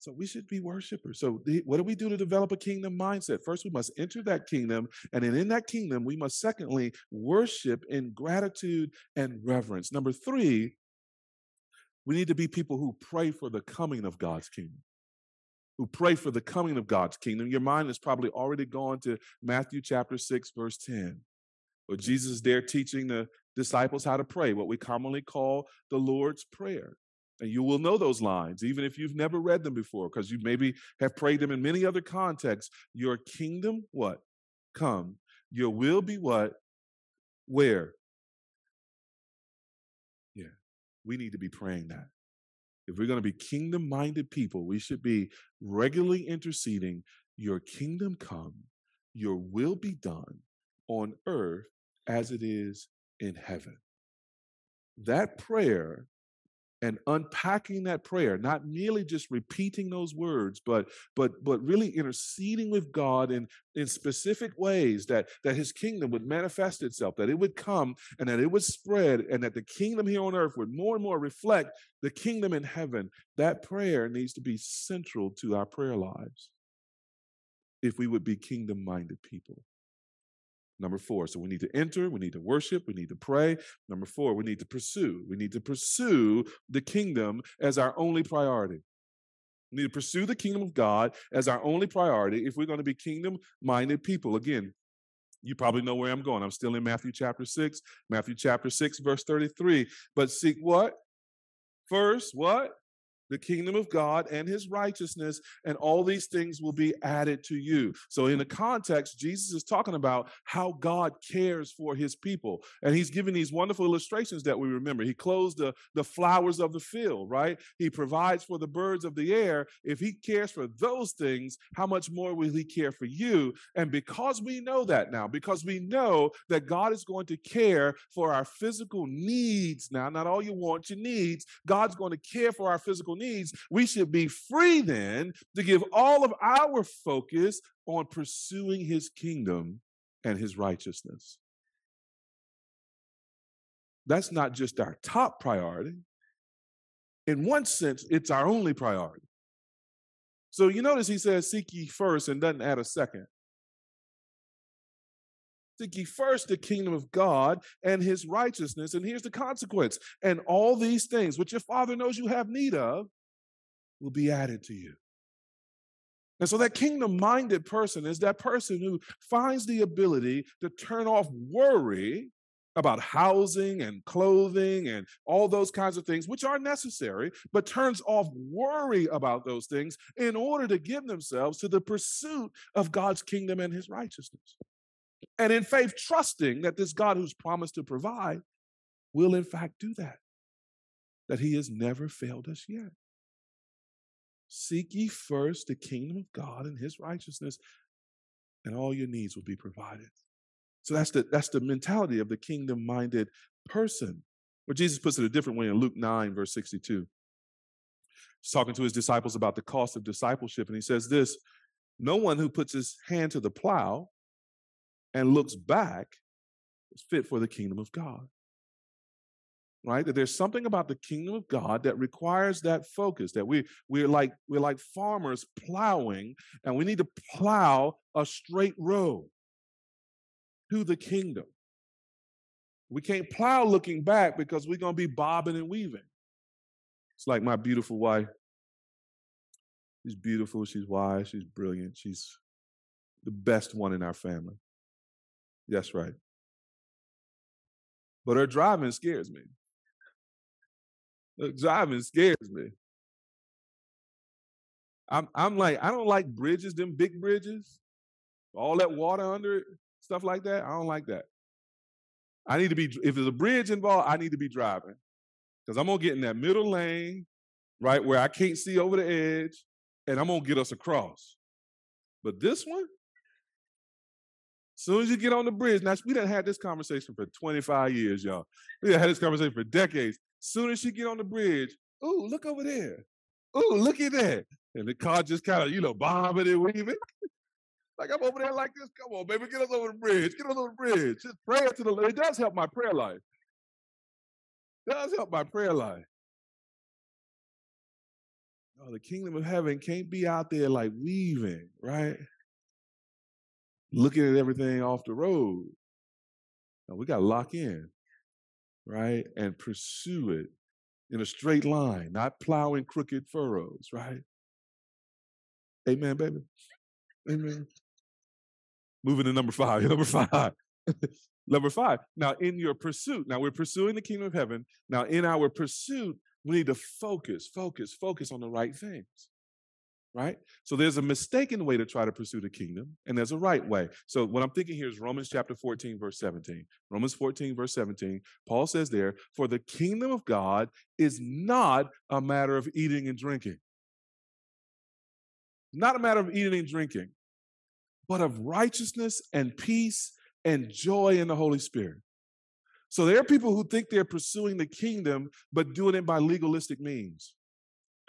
So we should be worshipers. So the, what do we do to develop a kingdom mindset? First, we must enter that kingdom. And then in that kingdom, we must secondly worship in gratitude and reverence. Number three, we need to be people who pray for the coming of God's kingdom. Who pray for the coming of God's kingdom. Your mind is probably already gone to Matthew chapter 6, verse 10, where Jesus is there teaching the disciples how to pray, what we commonly call the Lord's Prayer. And you will know those lines, even if you've never read them before, because you maybe have prayed them in many other contexts. Your kingdom, what? Come. Your will be what? Where? Yeah, we need to be praying that. If we're going to be kingdom minded people, we should be regularly interceding, Your kingdom come, your will be done on earth as it is in heaven. That prayer and unpacking that prayer not merely just repeating those words but but but really interceding with god in in specific ways that that his kingdom would manifest itself that it would come and that it would spread and that the kingdom here on earth would more and more reflect the kingdom in heaven. That prayer needs to be central to our prayer lives if we would be kingdom minded people Number four. So we need to enter, we need to worship, we need to pray. Number four, we need to pursue. We need to pursue the kingdom as our only priority. We need to pursue the kingdom of God as our only priority if we're going to be kingdom minded people. Again, you probably know where I'm going. I'm still in Matthew chapter 6, Matthew chapter 6, verse 33. But seek what? First, what? The kingdom of God and his righteousness, and all these things will be added to you. So, in the context, Jesus is talking about how God cares for his people. And he's giving these wonderful illustrations that we remember. He clothes the, the flowers of the field, right? He provides for the birds of the air. If he cares for those things, how much more will he care for you? And because we know that now, because we know that God is going to care for our physical needs now, not all you want, your needs, God's going to care for our physical needs, we should be free then to give all of our focus on pursuing his kingdom and his righteousness. That's not just our top priority. In one sense, it's our only priority. So you notice he says, Seek ye first and doesn't add a second. Seek ye first the kingdom of God and his righteousness. And here's the consequence. And all these things, which your father knows you have need of, will be added to you. And so, that kingdom minded person is that person who finds the ability to turn off worry about housing and clothing and all those kinds of things, which are necessary, but turns off worry about those things in order to give themselves to the pursuit of God's kingdom and his righteousness and in faith, trusting that this God who's promised to provide will, in fact, do that, that he has never failed us yet. Seek ye first the kingdom of God and his righteousness, and all your needs will be provided. So that's the that's the mentality of the kingdom-minded person. Where Jesus puts it a different way in Luke 9, verse 62. He's talking to his disciples about the cost of discipleship, and he says this: no one who puts his hand to the plow and looks back is fit for the kingdom of God. Right? That there's something about the kingdom of God that requires that focus, that we we're like we're like farmers plowing, and we need to plow a straight road to the kingdom. We can't plow looking back because we're gonna be bobbing and weaving. It's like my beautiful wife. She's beautiful, she's wise, she's brilliant, she's the best one in our family. That's right. But her driving scares me. Her driving scares me. I'm I'm like, I don't like bridges, them big bridges. All that water under it, stuff like that. I don't like that. I need to be, if there's a bridge involved, I need to be driving. Because I'm to get in that middle lane, right, where I can't see over the edge, and I'm to get us across. But this one, soon as you get on the bridge, now we done had this conversation for 25 years, y'all. We done had this conversation for decades. Soon as she get on the bridge, ooh, look over there. Ooh, look at that. And the car just kind of, you know, bobbing and weaving. like I'm over there like this. Come on, baby, get us over the bridge. Get us over the bridge. Just pray to the Lord. It does help my prayer life. It does help my prayer life. Oh, the kingdom of heaven can't be out there like weaving, right? Looking at everything off the road. No, we got to lock in, right? And pursue it in a straight line, not plowing crooked furrows, right? Amen, baby. Amen. Moving to number five. Number five. number five. Now, in your pursuit, now we're pursuing the kingdom of heaven. Now, in our pursuit, we need to focus, focus, focus on the right things right? So there's a mistaken way to try to pursue the kingdom, and there's a right way. So what I'm thinking here is Romans chapter 14, verse 17. Romans 14, verse 17, Paul says there, For the kingdom of God is not a matter of eating and drinking. Not a matter of eating and drinking, but of righteousness and peace and joy in the Holy Spirit. So there are people who think they're pursuing the kingdom, but doing it by legalistic means.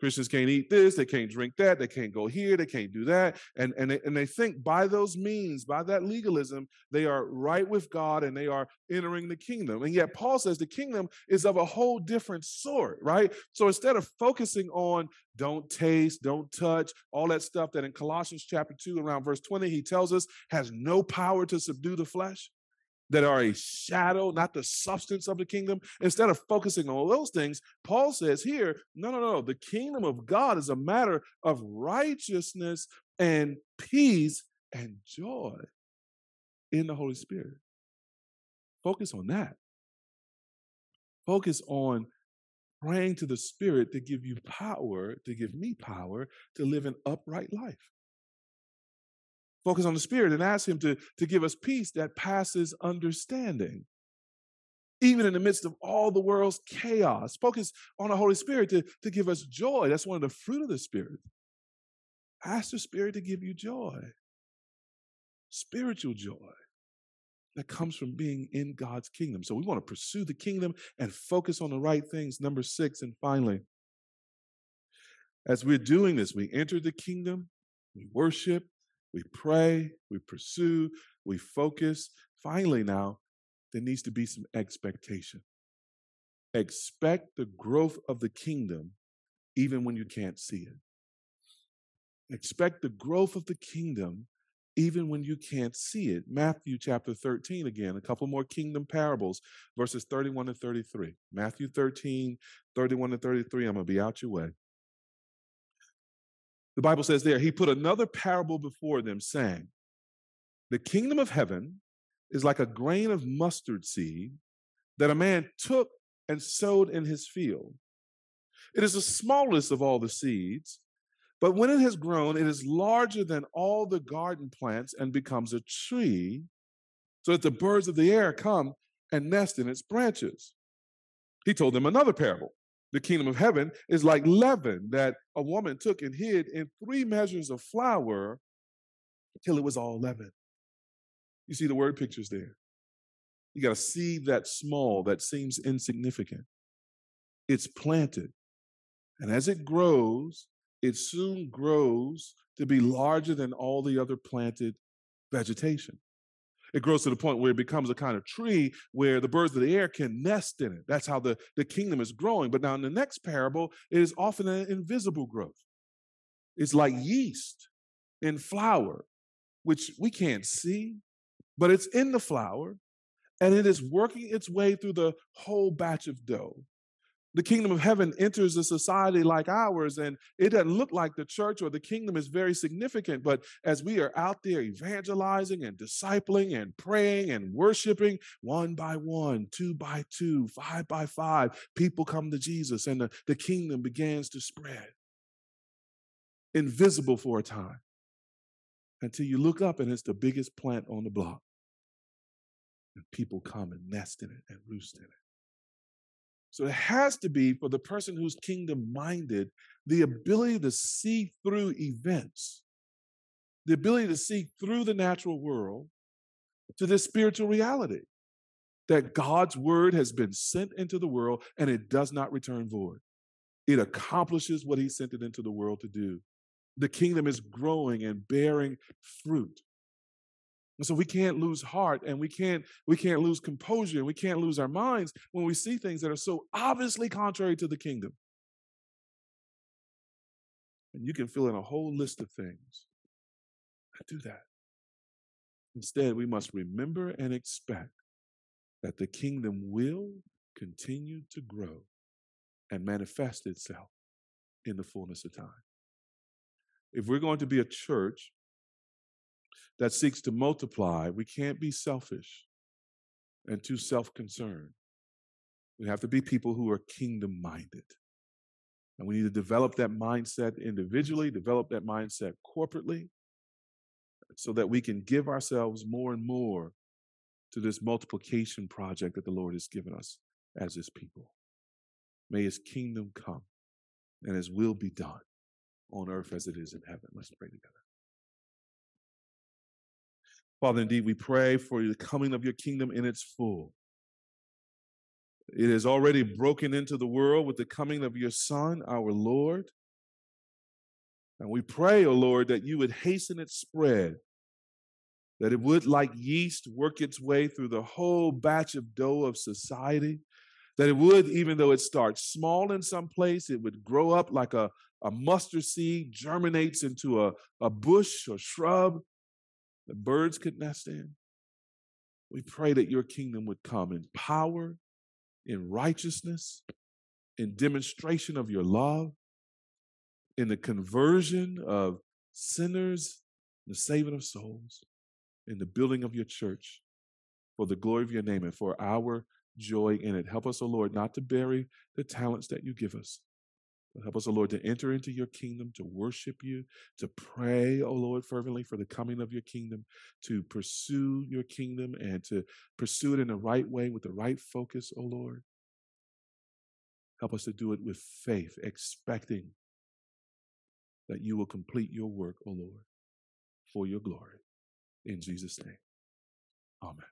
Christians can't eat this, they can't drink that, they can't go here, they can't do that. And, and, they, and they think by those means, by that legalism, they are right with God and they are entering the kingdom. And yet, Paul says the kingdom is of a whole different sort, right? So instead of focusing on don't taste, don't touch, all that stuff that in Colossians chapter 2, around verse 20, he tells us has no power to subdue the flesh that are a shadow, not the substance of the kingdom. Instead of focusing on those things, Paul says here, no, no, no, the kingdom of God is a matter of righteousness and peace and joy in the Holy Spirit. Focus on that. Focus on praying to the Spirit to give you power, to give me power to live an upright life. Focus on the Spirit and ask Him to, to give us peace that passes understanding. Even in the midst of all the world's chaos, focus on the Holy Spirit to, to give us joy. That's one of the fruit of the Spirit. Ask the Spirit to give you joy, spiritual joy that comes from being in God's kingdom. So we want to pursue the kingdom and focus on the right things. Number six, and finally, as we're doing this, we enter the kingdom, we worship, we pray, we pursue, we focus. Finally, now, there needs to be some expectation. Expect the growth of the kingdom even when you can't see it. Expect the growth of the kingdom even when you can't see it. Matthew chapter 13 again, a couple more kingdom parables, verses 31 to 33. Matthew 13, 31 to 33. I'm going to be out your way. The Bible says there, he put another parable before them, saying, The kingdom of heaven is like a grain of mustard seed that a man took and sowed in his field. It is the smallest of all the seeds, but when it has grown, it is larger than all the garden plants and becomes a tree, so that the birds of the air come and nest in its branches. He told them another parable the kingdom of heaven is like leaven that a woman took and hid in three measures of flour until it was all leaven. You see the word pictures there. You got a seed that small, that seems insignificant. It's planted. And as it grows, it soon grows to be larger than all the other planted vegetation. It grows to the point where it becomes a kind of tree where the birds of the air can nest in it. That's how the, the kingdom is growing. But now in the next parable, it is often an invisible growth. It's like yeast in flour, which we can't see, but it's in the flour and it is working its way through the whole batch of dough the kingdom of heaven enters a society like ours, and it doesn't look like the church or the kingdom is very significant. But as we are out there evangelizing and discipling and praying and worshiping, one by one, two by two, five by five, people come to Jesus, and the, the kingdom begins to spread. Invisible for a time. until you look up and it's the biggest plant on the block. And people come and nest in it and roost in it. So it has to be for the person who's kingdom minded the ability to see through events, the ability to see through the natural world to this spiritual reality that God's word has been sent into the world and it does not return void. It accomplishes what he sent it into the world to do. The kingdom is growing and bearing fruit. And so we can't lose heart and we can't we can't lose composure and we can't lose our minds when we see things that are so obviously contrary to the kingdom. And you can fill in a whole list of things. I do that. Instead, we must remember and expect that the kingdom will continue to grow and manifest itself in the fullness of time. If we're going to be a church that seeks to multiply, we can't be selfish and too self concerned. We have to be people who are kingdom minded. And we need to develop that mindset individually, develop that mindset corporately, so that we can give ourselves more and more to this multiplication project that the Lord has given us as His people. May His kingdom come and His will be done on earth as it is in heaven. Let's pray together. Father, indeed, we pray for the coming of your kingdom in its full. It has already broken into the world with the coming of your Son, our Lord. And we pray, O oh Lord, that you would hasten its spread, that it would, like yeast, work its way through the whole batch of dough of society, that it would, even though it starts small in some place, it would grow up like a, a mustard seed, germinates into a, a bush or shrub, birds could nest in. We pray that your kingdom would come in power, in righteousness, in demonstration of your love, in the conversion of sinners, the saving of souls, in the building of your church for the glory of your name and for our joy in it. Help us, O oh Lord, not to bury the talents that you give us, Help us, O Lord, to enter into your kingdom, to worship you, to pray, O Lord, fervently for the coming of your kingdom, to pursue your kingdom and to pursue it in the right way with the right focus, O Lord. Help us to do it with faith, expecting that you will complete your work, O Lord, for your glory. In Jesus' name. Amen.